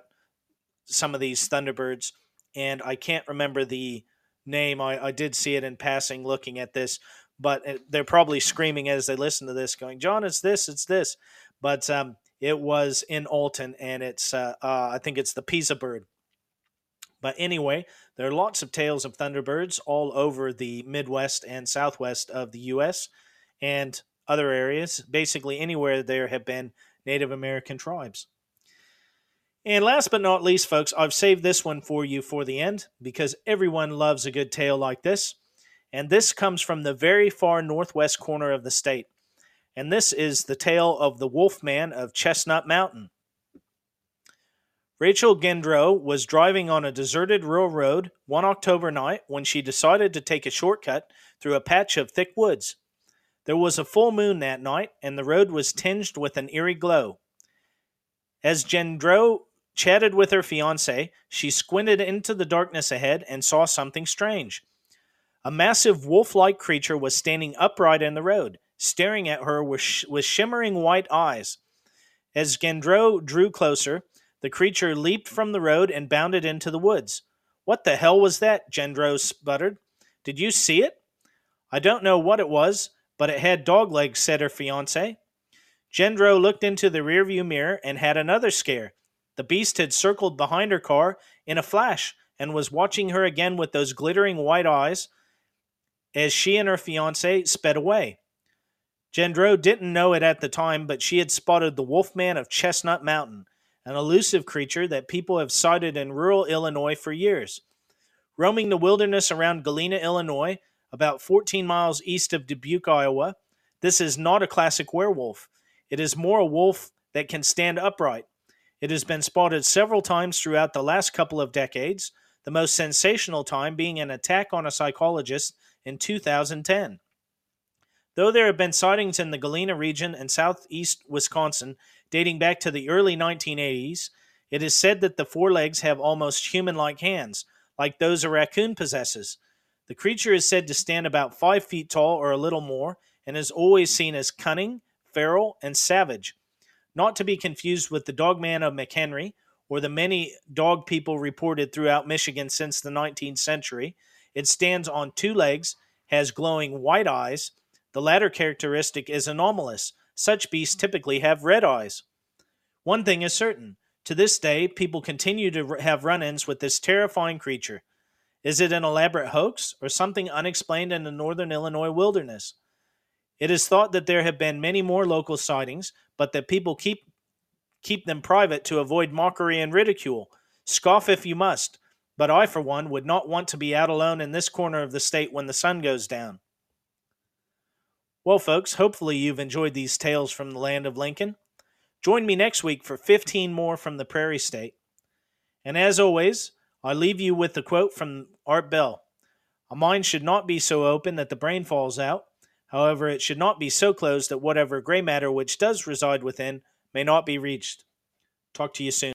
some of these Thunderbirds and I can't remember the name. I, I did see it in passing looking at this, but they're probably screaming as they listen to this, going, "John, it's this, it's this." But um, it was in Alton, and it's uh, uh, I think it's the Piasa bird. But anyway, there are lots of tales of thunderbirds all over the Midwest and Southwest of the U.S. and other areas, basically anywhere there have been Native American tribes. And last but not least, folks, I've saved this one for you for the end because everyone loves a good tale like this. And this comes from the very far northwest corner of the state. And this is the tale of the Wolfman of Chestnut Mountain. Rachel Gendreau was driving on a deserted rural road one October night when she decided to take a shortcut through a patch of thick woods. There was a full moon that night, and the road was tinged with an eerie glow. As Gendreau chatted with her fiance, she squinted into the darkness ahead and saw something strange. A massive wolf like creature was standing upright in the road, staring at her with, sh- with shimmering white eyes. As Gendreau drew closer, the creature leaped from the road and bounded into the woods. What the hell was that? Gendreau sputtered. Did you see it? I don't know what it was, but it had dog legs, said her fiance. Gendreau looked into the rearview mirror and had another scare. The beast had circled behind her car in a flash and was watching her again with those glittering white eyes. as she and her fiance sped away. Gendreau didn't know it at the time, but she had spotted the Wolfman of Chestnut Mountain, an elusive creature that people have sighted in rural Illinois for years. Roaming the wilderness around Galena, Illinois, about 14 miles east of Dubuque, Iowa, this is not a classic werewolf. It is more a wolf that can stand upright. It has been spotted several times throughout the last couple of decades, the most sensational time being an attack on a psychologist in 2010. Though there have been sightings in the Galena region and southeast Wisconsin dating back to the early 1980s, it is said that the forelegs have almost human like hands, like those a raccoon possesses. The creature is said to stand about five feet tall or a little more, and is always seen as cunning, feral, and savage. Not to be confused with the dogman of McHenry, or the many dog people reported throughout Michigan since the 19th century. It stands on two legs, has glowing white eyes, the latter characteristic is anomalous. Such beasts hmm. typically have red eyes. One thing is certain to this day, people continue to have run ins with this terrifying creature. Is it an elaborate hoax or something unexplained in the northern Illinois wilderness? It is thought that there have been many more local sightings, but that people keep keep them private to avoid mockery and ridicule. Scoff if you must, but I, for one, would not want to be out alone in this corner of the state when the sun goes down. Well, folks, hopefully you've enjoyed these tales from the land of Lincoln. Join me next week for 15 more from the Prairie State. And as always, I leave you with the quote from Art Bell A mind should not be so open that the brain falls out. However, it should not be so closed that whatever gray matter which does reside within may not be reached. Talk to you soon.